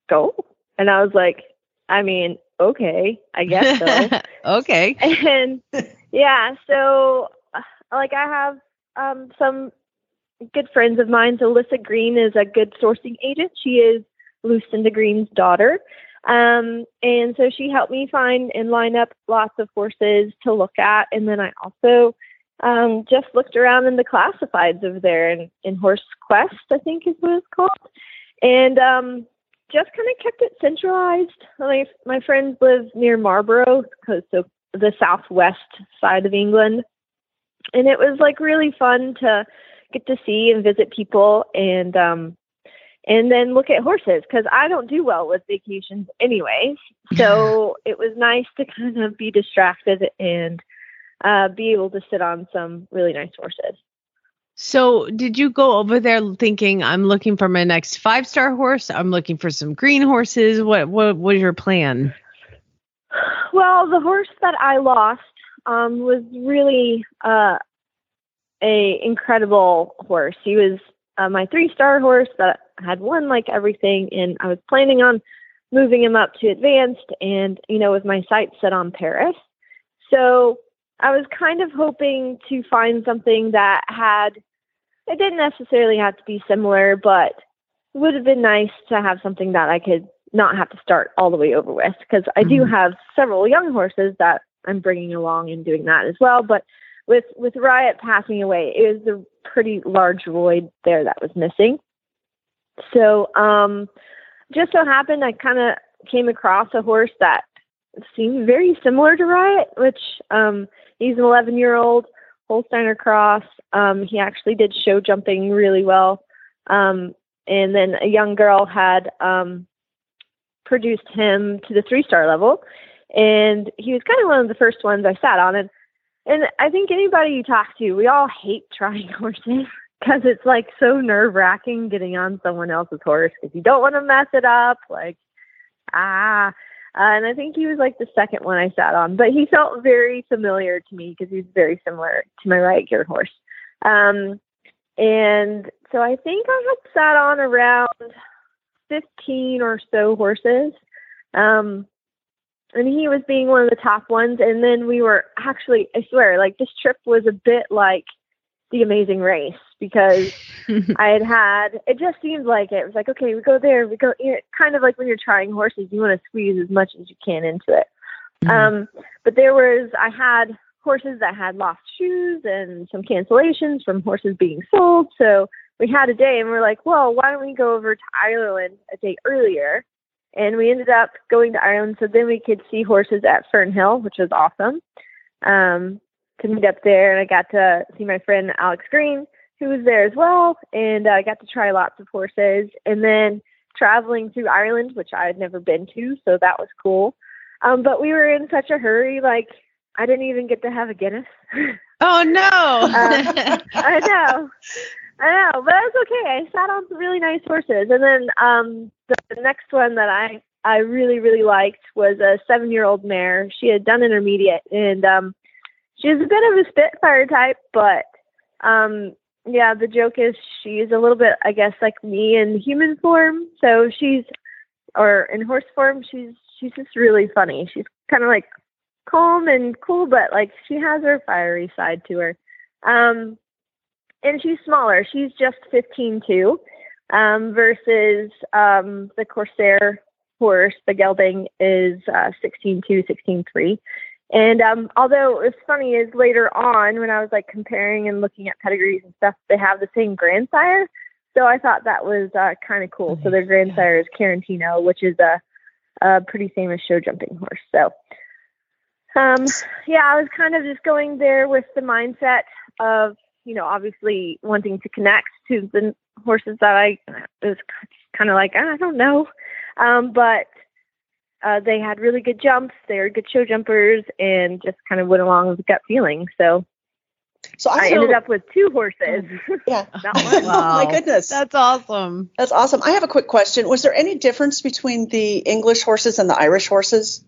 go?" And I was like, "I mean, okay, I guess so. okay. And yeah, so uh, like I have um, some good friends of mine. So Lissa Green is a good sourcing agent. She is Lucinda Green's daughter. Um, and so she helped me find and line up lots of horses to look at. And then I also um, just looked around in the classifieds over there in, in Horse Quest, I think is what it's called. And um, just kind of kept it centralized. My my friends live near Marlborough, so the southwest side of England, and it was like really fun to get to see and visit people and um and then look at horses because I don't do well with vacations anyways. So it was nice to kind of be distracted and uh, be able to sit on some really nice horses. So, did you go over there thinking I'm looking for my next five star horse? I'm looking for some green horses. What what was your plan? Well, the horse that I lost um, was really uh, a incredible horse. He was uh, my three star horse that had won like everything, and I was planning on moving him up to advanced, and you know, with my sights set on Paris. So I was kind of hoping to find something that had, it didn't necessarily have to be similar, but it would have been nice to have something that I could not have to start all the way over with because I do mm-hmm. have several young horses that I'm bringing along and doing that as well. But with with Riot passing away, it was a pretty large void there that was missing. So um, just so happened I kind of came across a horse that seemed very similar to Riot, which um, he's an 11 year old Holsteiner Cross. Um, he actually did show jumping really well. Um, and then a young girl had um, produced him to the three star level. And he was kind of one of the first ones I sat on. And, and I think anybody you talk to, we all hate trying horses because it's like so nerve wracking getting on someone else's horse because you don't want to mess it up. Like, ah, uh, and I think he was like the second one I sat on, but he felt very familiar to me because he's very similar to my Riot Gear horse. Um, and so I think I had sat on around 15 or so horses. Um, and he was being one of the top ones. And then we were actually, I swear, like this trip was a bit like the amazing race because I had had. It just seemed like it. it was like okay, we go there, we go. You know, kind of like when you're trying horses, you want to squeeze as much as you can into it. Mm-hmm. Um, but there was I had horses that had lost shoes and some cancellations from horses being sold. So we had a day and we're like, well, why don't we go over to Ireland a day earlier? And we ended up going to Ireland so then we could see horses at Fernhill, which was awesome. Um, to meet up there, and I got to see my friend Alex Green, who was there as well, and I got to try lots of horses. And then traveling through Ireland, which I had never been to, so that was cool. Um, but we were in such a hurry, like I didn't even get to have a Guinness. Oh no! uh, I know, I know, but it was okay. I sat on some really nice horses, and then um, the, the next one that I I really really liked was a seven year old mare. She had done intermediate, and um, she was a bit of a spitfire type, but um, yeah, the joke is she's a little bit, I guess, like me in human form. So she's, or in horse form, she's she's just really funny. She's kind of like calm and cool, but like she has her fiery side to her. Um, and she's smaller. She's just 15 too, um, versus um, the Corsair horse, the gelding is uh, 16 2, 16 3. And um, although it's funny is later on when I was like comparing and looking at pedigrees and stuff, they have the same grandsire. So I thought that was uh, kind of cool. So their grandsire is Carantino, which is a, a pretty famous show jumping horse. So um, yeah, I was kind of just going there with the mindset of, you know, obviously wanting to connect to the horses that I was kind of like, I don't know. Um, but uh, they had really good jumps. They were good show jumpers and just kind of went along with gut feeling. So, so I, I, ended up with two horses. Yeah. Not one. Oh my goodness. That's awesome. That's awesome. I have a quick question. Was there any difference between the English horses and the Irish horses?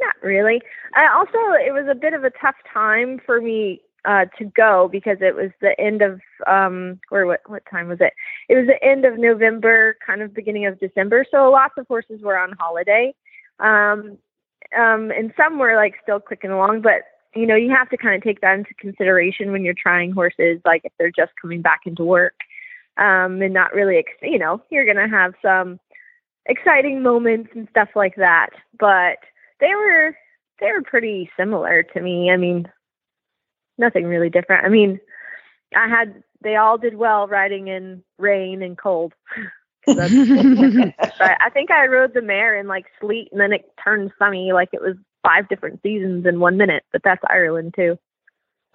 Not really. I also, it was a bit of a tough time for me uh, to go because it was the end of, um, or what, what time was it? It was the end of November, kind of beginning of December. So lots of horses were on holiday. Um, um, and some were like still clicking along, but you know, you have to kind of take that into consideration when you're trying horses, like if they're just coming back into work, um, and not really, ex- you know, you're to have some exciting moments and stuff like that. But they were, they were pretty similar to me. I mean, nothing really different. I mean, I had, they all did well riding in rain and cold. but I think I rode the mare in like sleet and then it turned sunny like it was five different seasons in one minute. But that's Ireland too.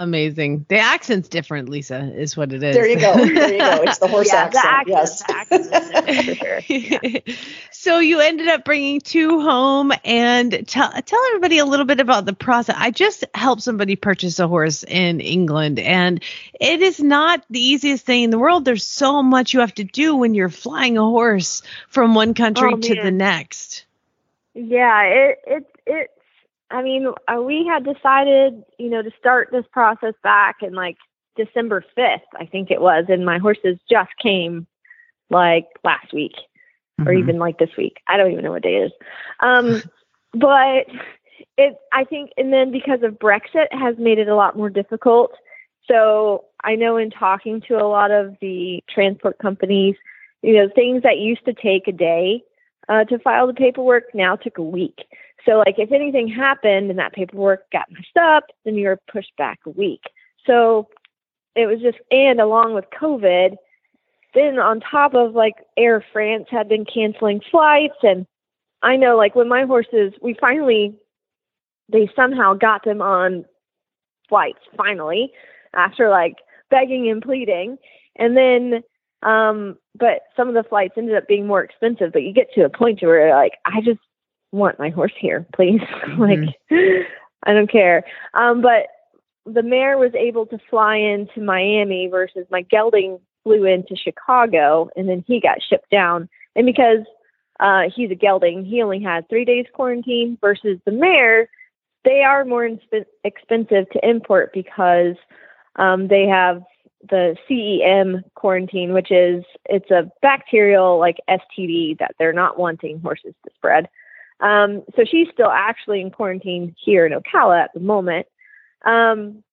Amazing. The accent's different, Lisa, is what it is. There you go. There you go. It's the horse yeah, the accent. accent, yes. the accent different for sure. so you ended up bringing two home and tell tell everybody a little bit about the process. I just helped somebody purchase a horse in England and it is not the easiest thing in the world. There's so much you have to do when you're flying a horse from one country Oh, to the next. Yeah, it it it's. I mean, uh, we had decided, you know, to start this process back in like December fifth, I think it was, and my horses just came like last week or even like this week. I don't even know what day it is. Um, but it, I think, and then because of Brexit, has made it a lot more difficult. So I know in talking to a lot of the transport companies, you know, things that used to take a day uh, to file the paperwork now took a week. So, like, if anything happened and that paperwork got messed up, then you were pushed back a week. So it was just, and along with COVID, then on top of like Air France had been canceling flights, and I know like when my horses, we finally, they somehow got them on flights finally after like begging and pleading, and then um, but some of the flights ended up being more expensive. But you get to a point where like, I just want my horse here, please. like, I don't care. Um, but the mare was able to fly into Miami versus my gelding flew into Chicago and then he got shipped down. And because uh, he's a gelding, he only had three days quarantine versus the mare. They are more insp- expensive to import because um, they have the CEM quarantine, which is it's a bacterial like STD that they're not wanting horses to spread. Um, so she's still actually in quarantine here in Ocala at the moment. Um,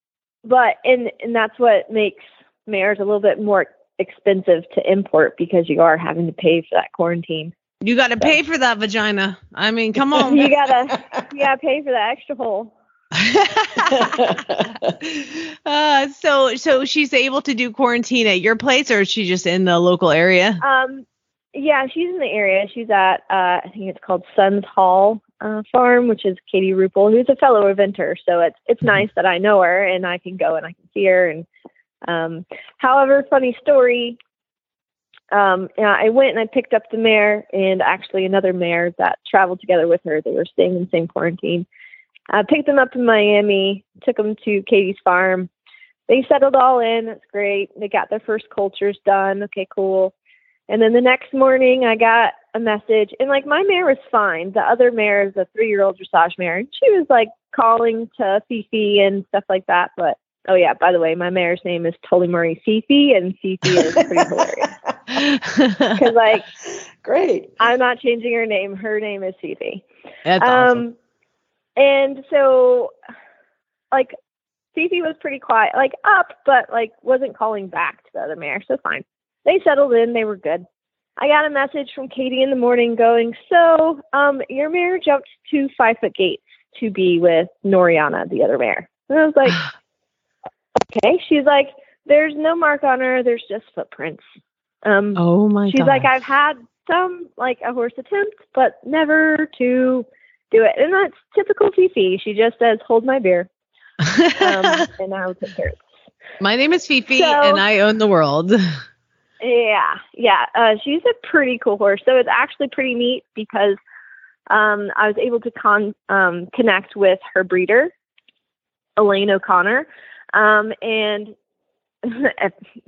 but and and that's what makes mares a little bit more expensive to import because you are having to pay for that quarantine. You got to pay for that vagina. I mean, come on. you gotta you gotta pay for that extra hole. uh, so so she's able to do quarantine at your place, or is she just in the local area? Um, yeah, she's in the area. She's at uh, I think it's called Sons Hall uh, Farm, which is Katie Ruppel, who's a fellow eventer. So it's it's nice that I know her and I can go and I can see her. And um, however, funny story. Um, yeah, I went and I picked up the mare and actually another mare that traveled together with her. They were staying in the same quarantine. I picked them up in Miami, took them to Katie's farm. They settled all in. That's great. They got their first cultures done. Okay, cool. And then the next morning, I got a message, and like my mare was fine. The other mare is a three-year-old dressage mare, and she was like calling to Fifi and stuff like that. But oh yeah, by the way, my mare's name is Tully Marie Fifi, and Fifi is pretty hilarious. Because like, great. I'm not changing her name. Her name is Fifi. That's um, awesome. And so, like, Fifi was pretty quiet, like up, but like wasn't calling back to the other mare. So fine. They settled in. They were good. I got a message from Katie in the morning going, so um, your mare jumped two five foot gates to be with Noriana, the other mare. And I was like, okay. She's like, there's no mark on her. There's just footprints. Um, oh my She's God. like, I've had some like a horse attempt, but never to do it. And that's typical Fifi. She just says, hold my beer. Um, and I'll take care of it. My name is Fifi, So- and I own the world. Yeah, yeah. Uh, she's a pretty cool horse. So it's actually pretty neat because um, I was able to con- um, connect with her breeder, Elaine O'Connor. Um, and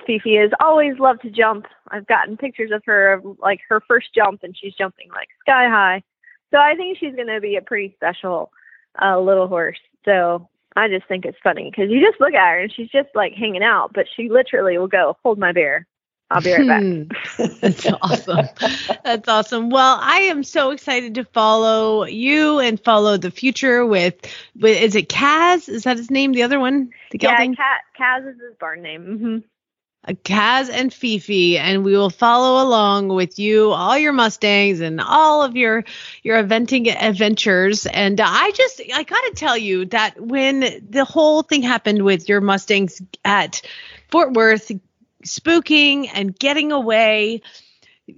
Fifi has always loved to jump. I've gotten pictures of her of like her first jump, and she's jumping like sky high. So I think she's going to be a pretty special uh, little horse. So I just think it's funny because you just look at her and she's just like hanging out, but she literally will go, "Hold my beer." I'll be right back. That's awesome. That's awesome. Well, I am so excited to follow you and follow the future with, with is it Kaz? Is that his name? The other one? The yeah, gelding? Kaz is his barn name. hmm Uh, Kaz and Fifi, and we will follow along with you, all your Mustangs and all of your your eventing adventures. And I just I gotta tell you that when the whole thing happened with your Mustangs at Fort Worth spooking and getting away,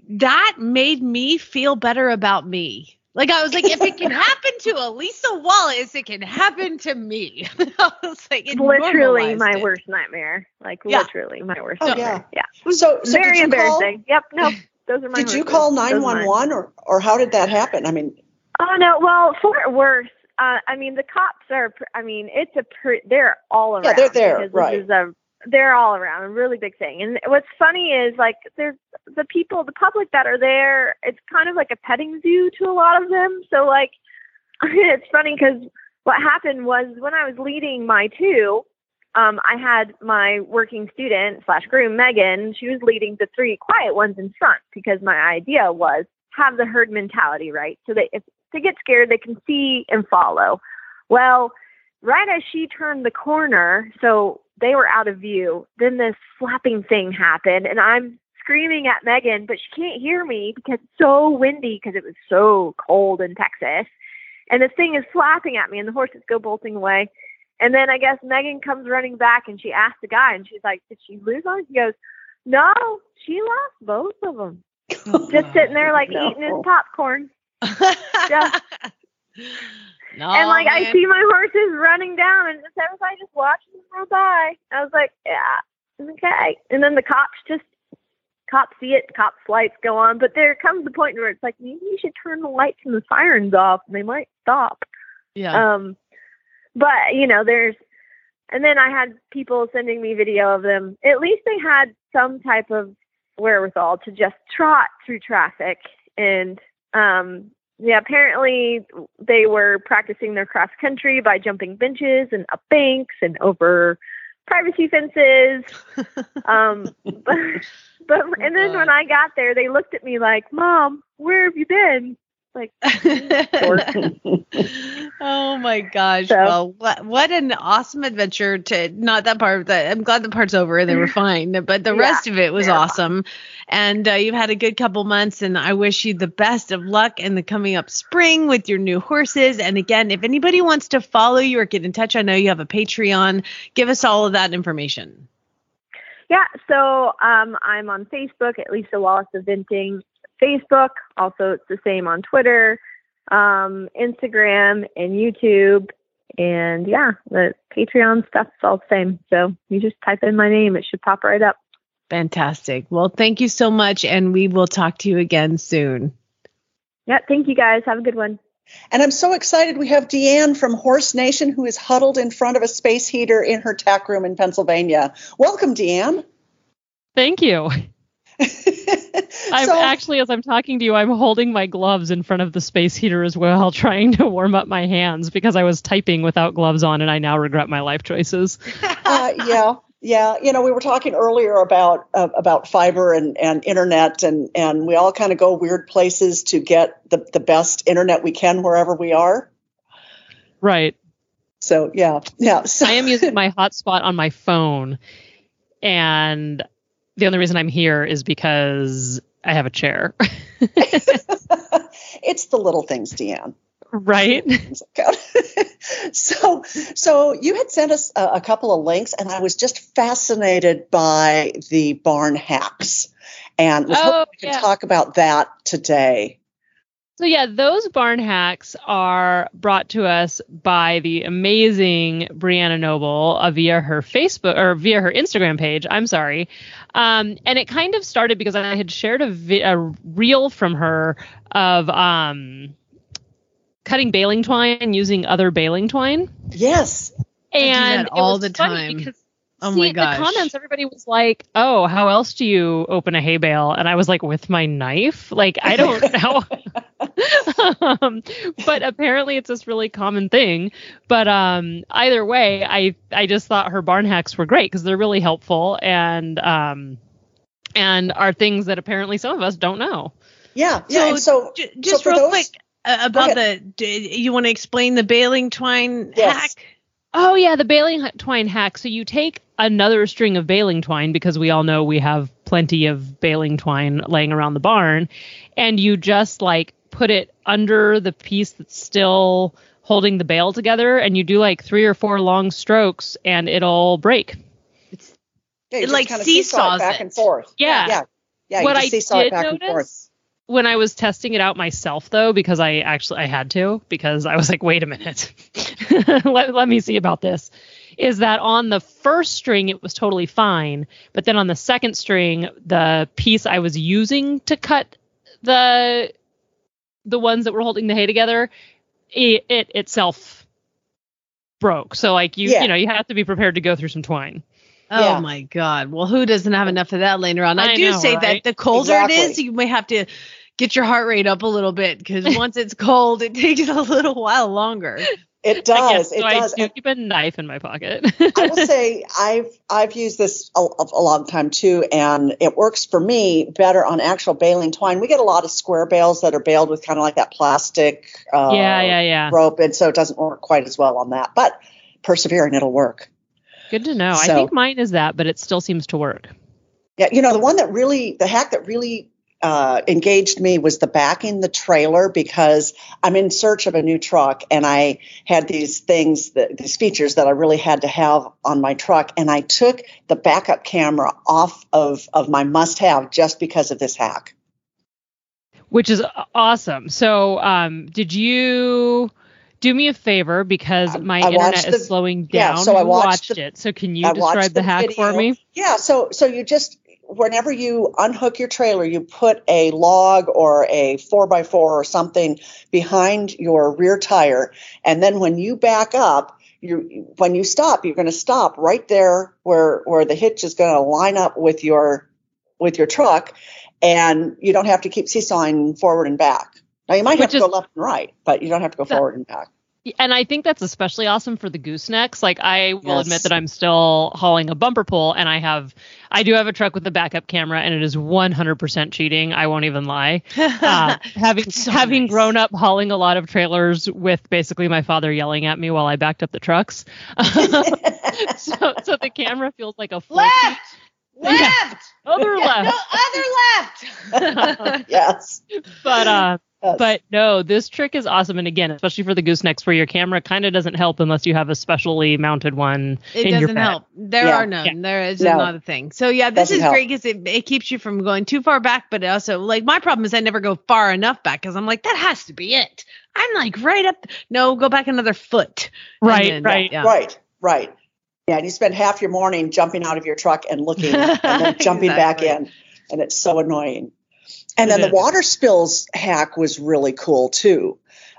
that made me feel better about me. Like I was like, if it can happen to Elisa Wallace, it can happen to me. I was like, it Literally normalized my it. worst nightmare. Like Yeah. literally my worst Oh, nightmare. yeah. Yeah. So, so Very did you call, embarrassing. Yep. No. Those are my. did you call Those are mine. 911 or, or how did that happen? I mean, Oh no! Well, Fort Worth. Uh, I mean, the cops are. I mean, it's a. Pr- they're all around. Yeah, they're there, because right. This is a. They're all around. A really big thing. And what's funny is like there's the people, the public that are there. It's kind of like a petting zoo to a lot of them. So like, it's funny because what happened was when I was leading my two, um, I had my working student slash groom Megan. She was leading the three quiet ones in front because my idea was have the herd mentality, right? So that if they get scared, they can see and follow. Well, right as she turned the corner, so they were out of view, then this slapping thing happened, and I'm screaming at Megan, but she can't hear me because it's so windy because it was so cold in Texas. And this thing is slapping at me, and the horses go bolting away. And then I guess Megan comes running back, and she asks the guy, and she's like, "Did she lose one?" He goes, "No, she lost both of them." Just sitting there like No. eating his popcorn. Just No, and like I see my horses running down, and just everybody just watching them roll by. I was like, yeah, okay. And then the cops just cops see it, cops lights go on, but there comes the point where it's like maybe you should turn the lights and the sirens off, and they might stop. yeah. Um, but you know, there's, and then I had people sending me video of them. At least they had some type of wherewithal to just trot through traffic. And um, yeah, apparently they were practicing their cross country by jumping benches and up banks and over privacy fences. um, but, but and then when I got there, they looked at me like, "Mom, where have you been?" Like, Oh my gosh! So- well, what what an awesome adventure! To not that part. The, I'm glad the part's over and they were fine, but the Yeah, rest of it was awesome. And uh, you've had a good couple months, and I wish you the best of luck in the coming up spring with your new horses. And again, if anybody wants to follow you or get in touch, I know you have a Patreon. Give us all of that information. Yeah, so um, I'm on Facebook at Elisa Wallace Eventing Facebook. Also, it's the same on Twitter, um, Instagram, and YouTube. And yeah, the Patreon stuff's all the same. So you just type in my name, it should pop right up. Fantastic. Well, thank you so much, and we will talk to you again soon. Yeah, thank you guys. Have a good one. And I'm so excited we have DeAnn from Horse Nation who is huddled in front of a space heater in her tack room in Pennsylvania. Welcome, DeAnn. Thank you. I'm So- actually, as I'm talking to you, I'm holding my gloves in front of the space heater as well, trying to warm up my hands because I was typing without gloves on, and I now regret my life choices. uh, yeah, yeah. You know, we were talking earlier about uh, about fiber and, and internet, and and we all kind of go weird places to get the the best internet we can wherever we are. Right. So yeah, yeah. So, I am using my hotspot on my phone, and the only reason I'm here is because I have a chair. it's the little things, DeAnn. right. so so you had sent us a, a couple of links and i was just fascinated by the barn hacks and was Oh, hoping we could yeah. talk about that today So yeah, those barn hacks are brought to us by the amazing Brianna Noble uh, via her Facebook or via her Instagram page. I'm sorry, um, and it kind of started because I had shared a, vi- a reel from her of um, cutting baling twine using other baling twine. yes and that all it was the funny time. because Oh see, my in gosh. the comments everybody was like oh how else do you open a hay bale and i was like with my knife like i don't know um, but apparently it's this really common thing but um either way i i just thought her barn hacks were great because they're really helpful and um and are things that apparently some of us don't know yeah yeah and so j- just for real those- quick uh, about the. d- You want to explain the baling twine Yes. hack? Oh yeah, the baling twine hack. So you take another string of baling twine because we all know we have plenty of baling twine laying around the barn, and you just like put it under the piece that's still holding the bale together, and you do like three or four long strokes, and it'll break. yeah, It like kinda seesaw seesaws it back it. and forth Yeah. yeah yeah you what I did back and forth notice when I was testing it out myself, though, because I actually I had to, because I was like, wait a minute, let, let me see about this. Is that on the first string it was totally fine, but then on the second string, the piece I was using to cut the the ones that were holding the hay together, it, it itself broke. So like you Yeah. you know you have to be prepared to go through some twine. Oh Yeah. my God. Well, who doesn't have enough of that laying around? I, I do know, say right? that the colder it is, you may have to get your heart rate up a little bit because once it's cold, it takes a little while longer. It I does so it I does do And keep a knife in my pocket. I will say I've I've used this a, a long time too, and it works for me better on actual baling twine. We get a lot of square bales that are baled with kind of like that plastic uh, yeah, yeah, yeah. rope, and so it doesn't work quite as well on that. But persevering, it'll work. Good to know. I think mine is that, but it still seems to work. Yeah, you know the one that really the hack that really uh, engaged me was the backing the trailer because I'm in search of a new truck and I had these things that these features that I really had to have on my truck and I took the backup camera off of of my must have just because of this hack. Which is awesome. So, um, did you do me a favor because my I internet watched is the- slowing yeah, down? so I You watched the- it. So, can you I describe the, the hack for me? Yeah, so so you just whenever you unhook your trailer, you put a log or a four by four or something behind your rear tire, and then when you back up, you when you stop, you're going to stop right there where where the hitch is going to line up with your with your truck, and you don't have to keep seesawing forward and back. Now you might have to is- go left and right, but you don't have to go That- forward and back. And I think that's especially awesome for the goosenecks. Like I will Yes. admit that I'm still hauling a bumper pull and I have I do have a truck with a backup camera and it is 100% cheating. I won't even lie. Uh, having having grown up hauling a lot of trailers with basically my father yelling at me while I backed up the trucks. so so the camera feels like a Left! Left! Other left. No, other left. yes. but uh but no this trick is awesome and again especially for the goosenecks where your camera kind of doesn't help unless you have a specially mounted one It in doesn't bed. help. There Yeah. are none. Yeah. There is No. not a thing. So yeah, this Doesn't is help. great because it, it keeps you from going too far back, but also like my problem is I never go far enough back because I'm like that has to be it. I'm like right up. No, go back another foot. Right, then- right. Yeah. Right, right. Yeah, and you spend half your morning jumping out of your truck and looking and then jumping back in. And it's so annoying. And then the water spills hack was really cool too.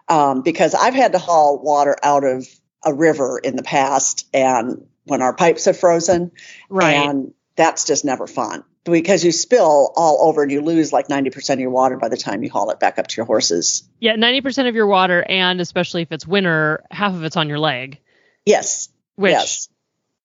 Um, because I've had to haul water out of a river in the past and when our pipes have frozen. Right. And that's just never fun because you spill all over and you lose like 90% of your water by the time you haul it back up to your horses. yeah 90% of your water and especially if it's winter half of it's on your leg Yes. which yes.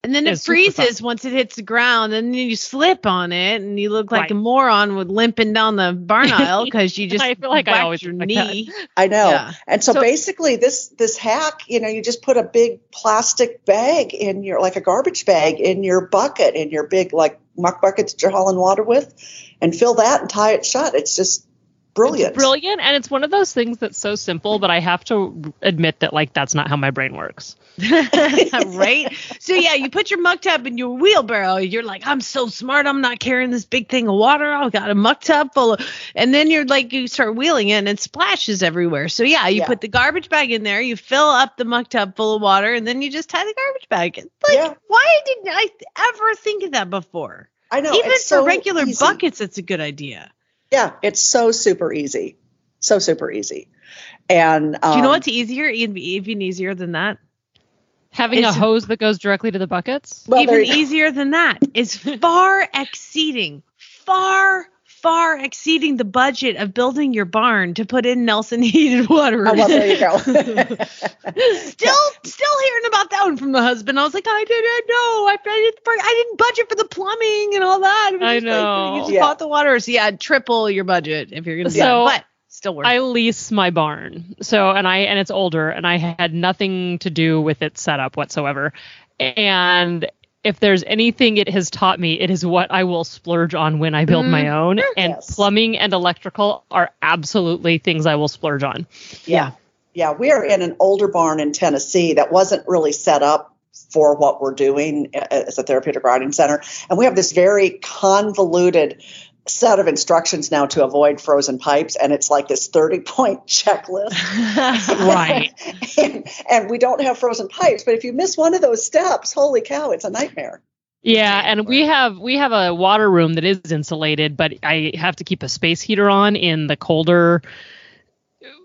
And then it It's super fun. freezes once it hits the ground, and then you slip on it, and you look like Right. a moron with limping down the barn aisle because you just I feel like I whacked always your look like that. knee. I know. Yeah. And so, So- basically this this hack, you know, you just put a big plastic bag in your like a garbage bag in your bucket in your big like muck bucket that you're hauling water with and fill that and tie it shut. It's just brilliant. It's brilliant and it's one of those things that's so simple but i have to admit that like that's not how my brain works right? So yeah, you put your muck tub in your wheelbarrow. You're like, I'm so smart. I'm not carrying this big thing of water. I've got a muck tub full of, and then you're like, you start wheeling it and it splashes everywhere. So yeah, you Yeah. put the garbage bag in there. You fill up the muck tub full of water, and then you just tie the garbage bag. in. Like, Yeah. why didn't I ever think of that before? I know. Even for so regular easy. buckets, it's a good idea. Yeah, it's so super easy. So super easy. And um, Do you know what's easier? Even even easier than that. Having It's- a hose that goes directly to the buckets? Well, even easier than that. Is far exceeding far far exceeding the budget of building your barn to put in nelson heated water. Oh, well, there you go. still still hearing about that one from the husband. I was like i didn't know. I, I, didn't, I didn't budget for the plumbing and all that. It was I just like, know. you just Yeah. bought the water. So yeah triple your budget if you're gonna do So, that but still worth I lease my barn. So and I and it's older and I had nothing to do with its setup whatsoever. And if there's anything it has taught me, it is what I will splurge on when I build my mm-hmm. own. And Yes. plumbing and electrical are absolutely things I will splurge on. Yeah. Yeah. We are in an older barn in Tennessee that wasn't really set up for what we're doing as a therapeutic riding center. And we have this very convoluted set of instructions now to avoid frozen pipes. And it's like this 30 point checklist. Right. and, and we don't have frozen pipes. But if you miss one of those steps, holy cow, it's a nightmare. Yeah, and we have we have a water room that is insulated, but I have to keep a space heater on in the colder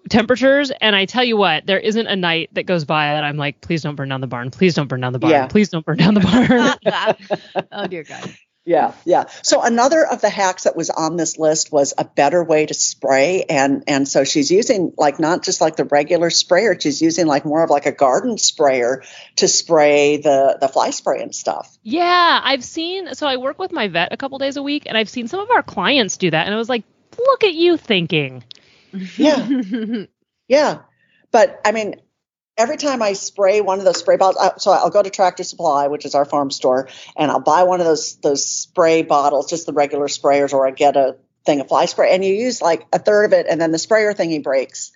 temperatures. And I tell you what, there isn't a night that goes by that I'm like, please don't burn down the barn. Please don't burn down the barn. Yeah. Please don't burn down the barn. oh dear god Yeah, yeah. So another of the hacks that was on this list was a better way to spray, and and so she's using like not just like the regular sprayer, she's using like more of like a garden sprayer to spray the the fly spray and stuff. yeah, I've seen. So I work with my vet a couple days a week, and I've seen some of our clients do that, and I was like, look at you thinking. Yeah, yeah. But I mean, every time I spray one of those spray bottles, uh, so I'll go to Tractor Supply, which is our farm store, and I'll buy one of those those spray bottles, just the regular sprayers, or I get a thing of fly spray, and you use like a third of it, and then the sprayer thingy breaks.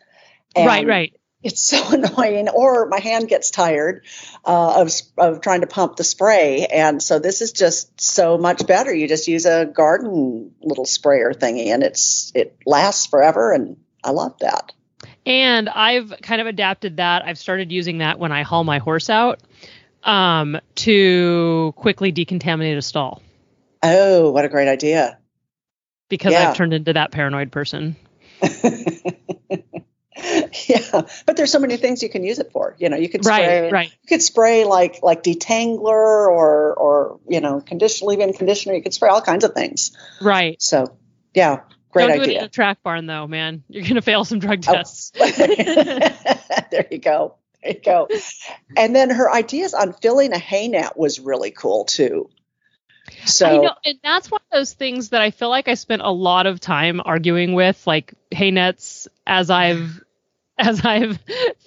right, right. It's so annoying, or my hand gets tired uh, of of trying to pump the spray, and so this is just so much better. You just use a garden little sprayer thingy, and it's it lasts forever, and I love that. And I've kind of adapted that. I've started using that when I haul my horse out um, to quickly decontaminate a stall Oh, what a great idea! because Yeah. I've turned into that paranoid person. yeah, but there's so many things you can use it for. You know, you could Right, spray, right. You could spray like like detangler or or you know conditioner, leave-in conditioner. You could spray all kinds of things. Right. So yeah, great Don't do it in idea. a track barn though, man. You're gonna fail some drug Oh. tests. there you go. There you go. And then her ideas on filling a hay net was really cool too. So know, and that's one of those things that I feel like I spent a lot of time arguing with, like hay nets, as I've as I've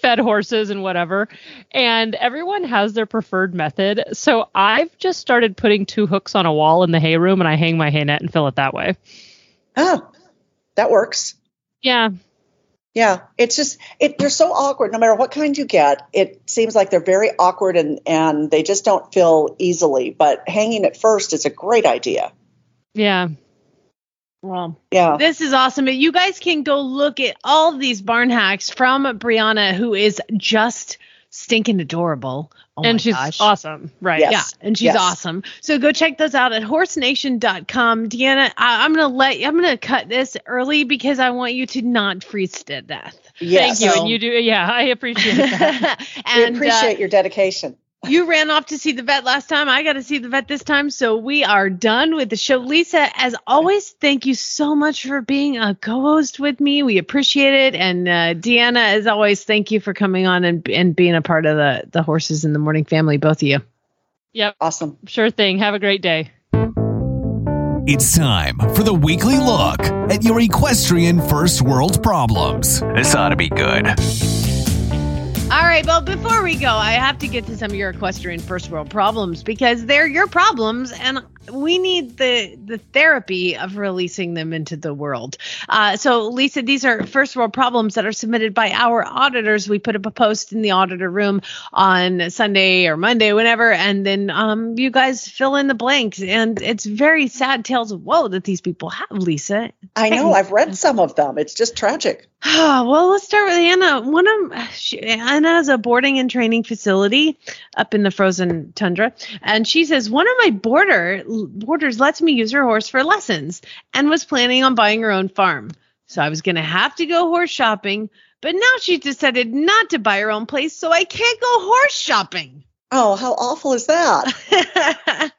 fed horses and whatever. And everyone has their preferred method. So I've just started putting two hooks on a wall in the hay room, and I hang my hay net and fill it that way. Oh, that works. Yeah, Yeah, it's just it. They're so awkward. No matter what kind you get, it seems like they're very awkward and and they just don't fill easily. But hanging it first is a great idea. yeah. Well, Yeah. This is awesome. You guys can go look at all these barn hacks from Brianna, who is just stinking adorable. Oh and she's gosh. awesome, right? Yes. Yeah, and she's Yes. awesome. So go check those out at horsenation.com. Deanna, I, I'm gonna let you, I'm gonna cut this early because I want you to not freeze to death. Yes. Thank you. And you do, yeah, I appreciate that. We and uh, appreciate your dedication. You ran off to see the vet last time. I got to see the vet this time. So we are done with the show. Lisa, as always, thank you so much for being a co-host with me. We appreciate it. And uh, Deanna, as always, thank you for coming on and and being a part of the the horses in the morning family, both of you. yep, Awesome. sure thing. Have a great day. It's time for the weekly look at your equestrian first world problems. This ought to be good. All right, well, before we go, I have to get to some of your equestrian first world problems because they're your problems, and we need the the therapy of releasing them into the world. Uh, so, Lisa, these are first world problems that are submitted by our auditors. We put up a post in the auditor room on Sunday or Monday, whenever, and then um, you guys fill in the blanks. And it's very sad tales of woe that these people have, Lisa. I know. I've read some of them. It's just tragic. well, let's start with Anna. One of she, Anna has a boarding and training facility up in the frozen tundra, and she says one of my boarder boarders lets me use her horse for lessons, and was planning on buying her own farm. So I was gonna have to go horse shopping, but now she's decided not to buy her own place, so I can't go horse shopping. Oh, how awful is that?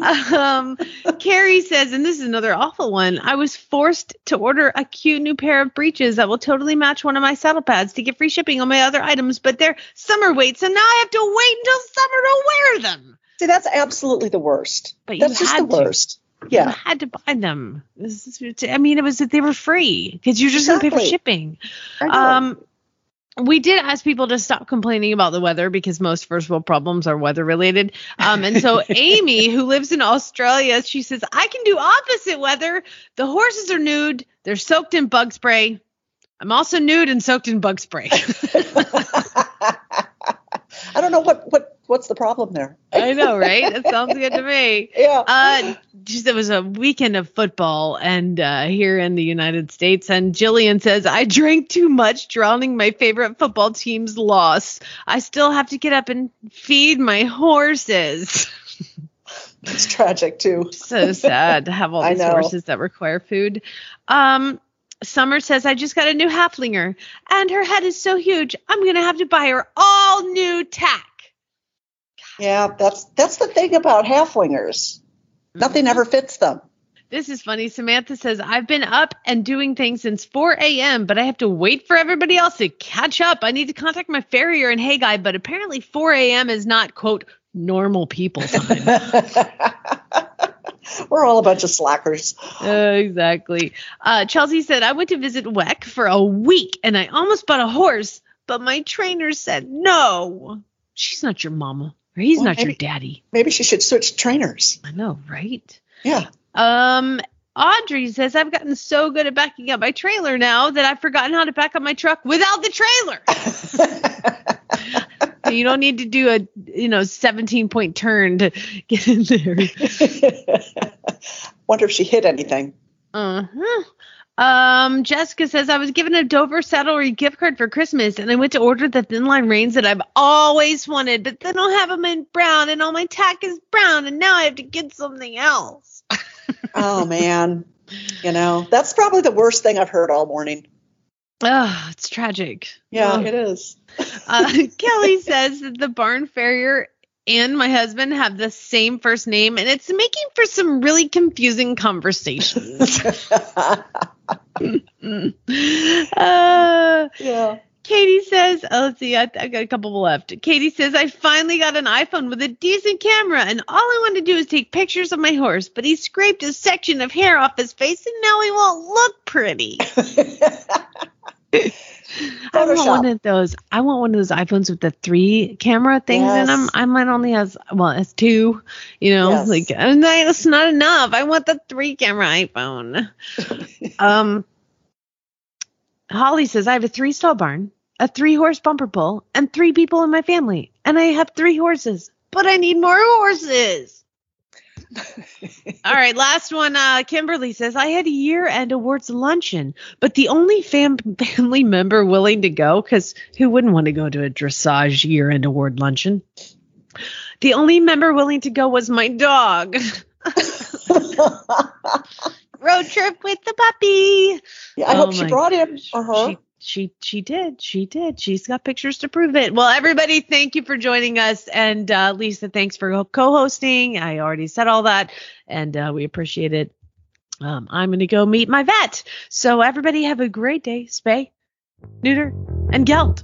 um, Carrie says, and this is another awful one. I was forced to order a cute new pair of breeches that will totally match one of my saddle pads to get free shipping on my other items, but they're summer weight, so now I have to wait until summer to wear them. See, that's absolutely the worst. But you that's just the to. worst. You Yeah. had to buy them. Is- I mean, it was that they were free because you're just gonna pay for shipping. Um, we did ask people to stop complaining about the weather because most first world problems are weather related. Um, and so Amy, who lives in Australia, she says, I can do opposite weather. The horses are nude, they're soaked in bug spray. I'm also nude and soaked in bug spray. I don't know what what what's the problem there. I know, right? That sounds good to me. Yeah. Uh, just, it was a weekend of football and uh, here in the United States. And Jillian says, I drank too much, drowning my favorite football team's loss. I still have to get up and feed my horses. It's tragic too. so sad to have all these horses that require food. Um, Summer says, I just got a new Haflinger and her head is so huge. I'm going to have to buy her all new tack. Yeah, that's that's the thing about Haflingers. Mm-hmm. Nothing ever fits them. This is funny. Samantha says, I've been up and doing things since 4 a.m., but I have to wait for everybody else to catch up. I need to contact my farrier and hay guy, but apparently 4 a.m. is not, quote, normal people time. We're all a bunch of slackers. Uh, exactly. Uh, Chelsea said, I went to visit WEC for a week and I almost bought a horse, but my trainer said no. She's not your mama. Or he's Well, not your daddy. Maybe she should switch trainers. I know, right? Yeah. Um, Audrey says, I've gotten so good at backing up my trailer now that I've forgotten how to back up my truck without the trailer. you don't need to do a, you know, 17 point turn to get in there. Wonder if she hit anything. Uh-huh. Um, Jessica says I was given a Dover Saddlery gift card for Christmas, and I went to order the thin line reins that I've always wanted, but they don't have them in brown, and all my tack is brown, and now I have to get something else. Oh man. You know, that's probably the worst thing I've heard all morning. Oh, it's tragic. Yeah, it is. Uh, Kelly says that the barn farrier and my husband have the same first name, and it's making for some really confusing conversations. uh, Yeah. Katie says, oh, let's see, I, I got a couple left. Katie says, I finally got an iPhone with a decent camera, and all I want to do is take pictures of my horse, but he scraped a section of hair off his face, and now he won't look pretty. I want one of those. I want one of those iPhones with the three camera things in them. Yes. I mine only has well, it's two. You know, Yes. like that's not enough. I want the three camera iPhone. um, Holly says I have a three stall barn, a three horse bumper pull, and three people in my family, and I have three horses, but I need more horses. All right, last one. Uh, Kimberly says I had a year-end awards luncheon, but the only fam- family member willing to go, because who wouldn't want to go to a dressage year-end award luncheon? The only member willing to go was my dog. Road trip with the puppy. Yeah, I hope Oh she my brought him or her. She, she she did. She did. She's got pictures to prove it. Well, everybody, thank you for joining us. And uh, Lisa, thanks for co-hosting. I already said all that, and uh, we appreciate it. Um, I'm to go meet my vet. So everybody have a great day. Spay, neuter, and gelt.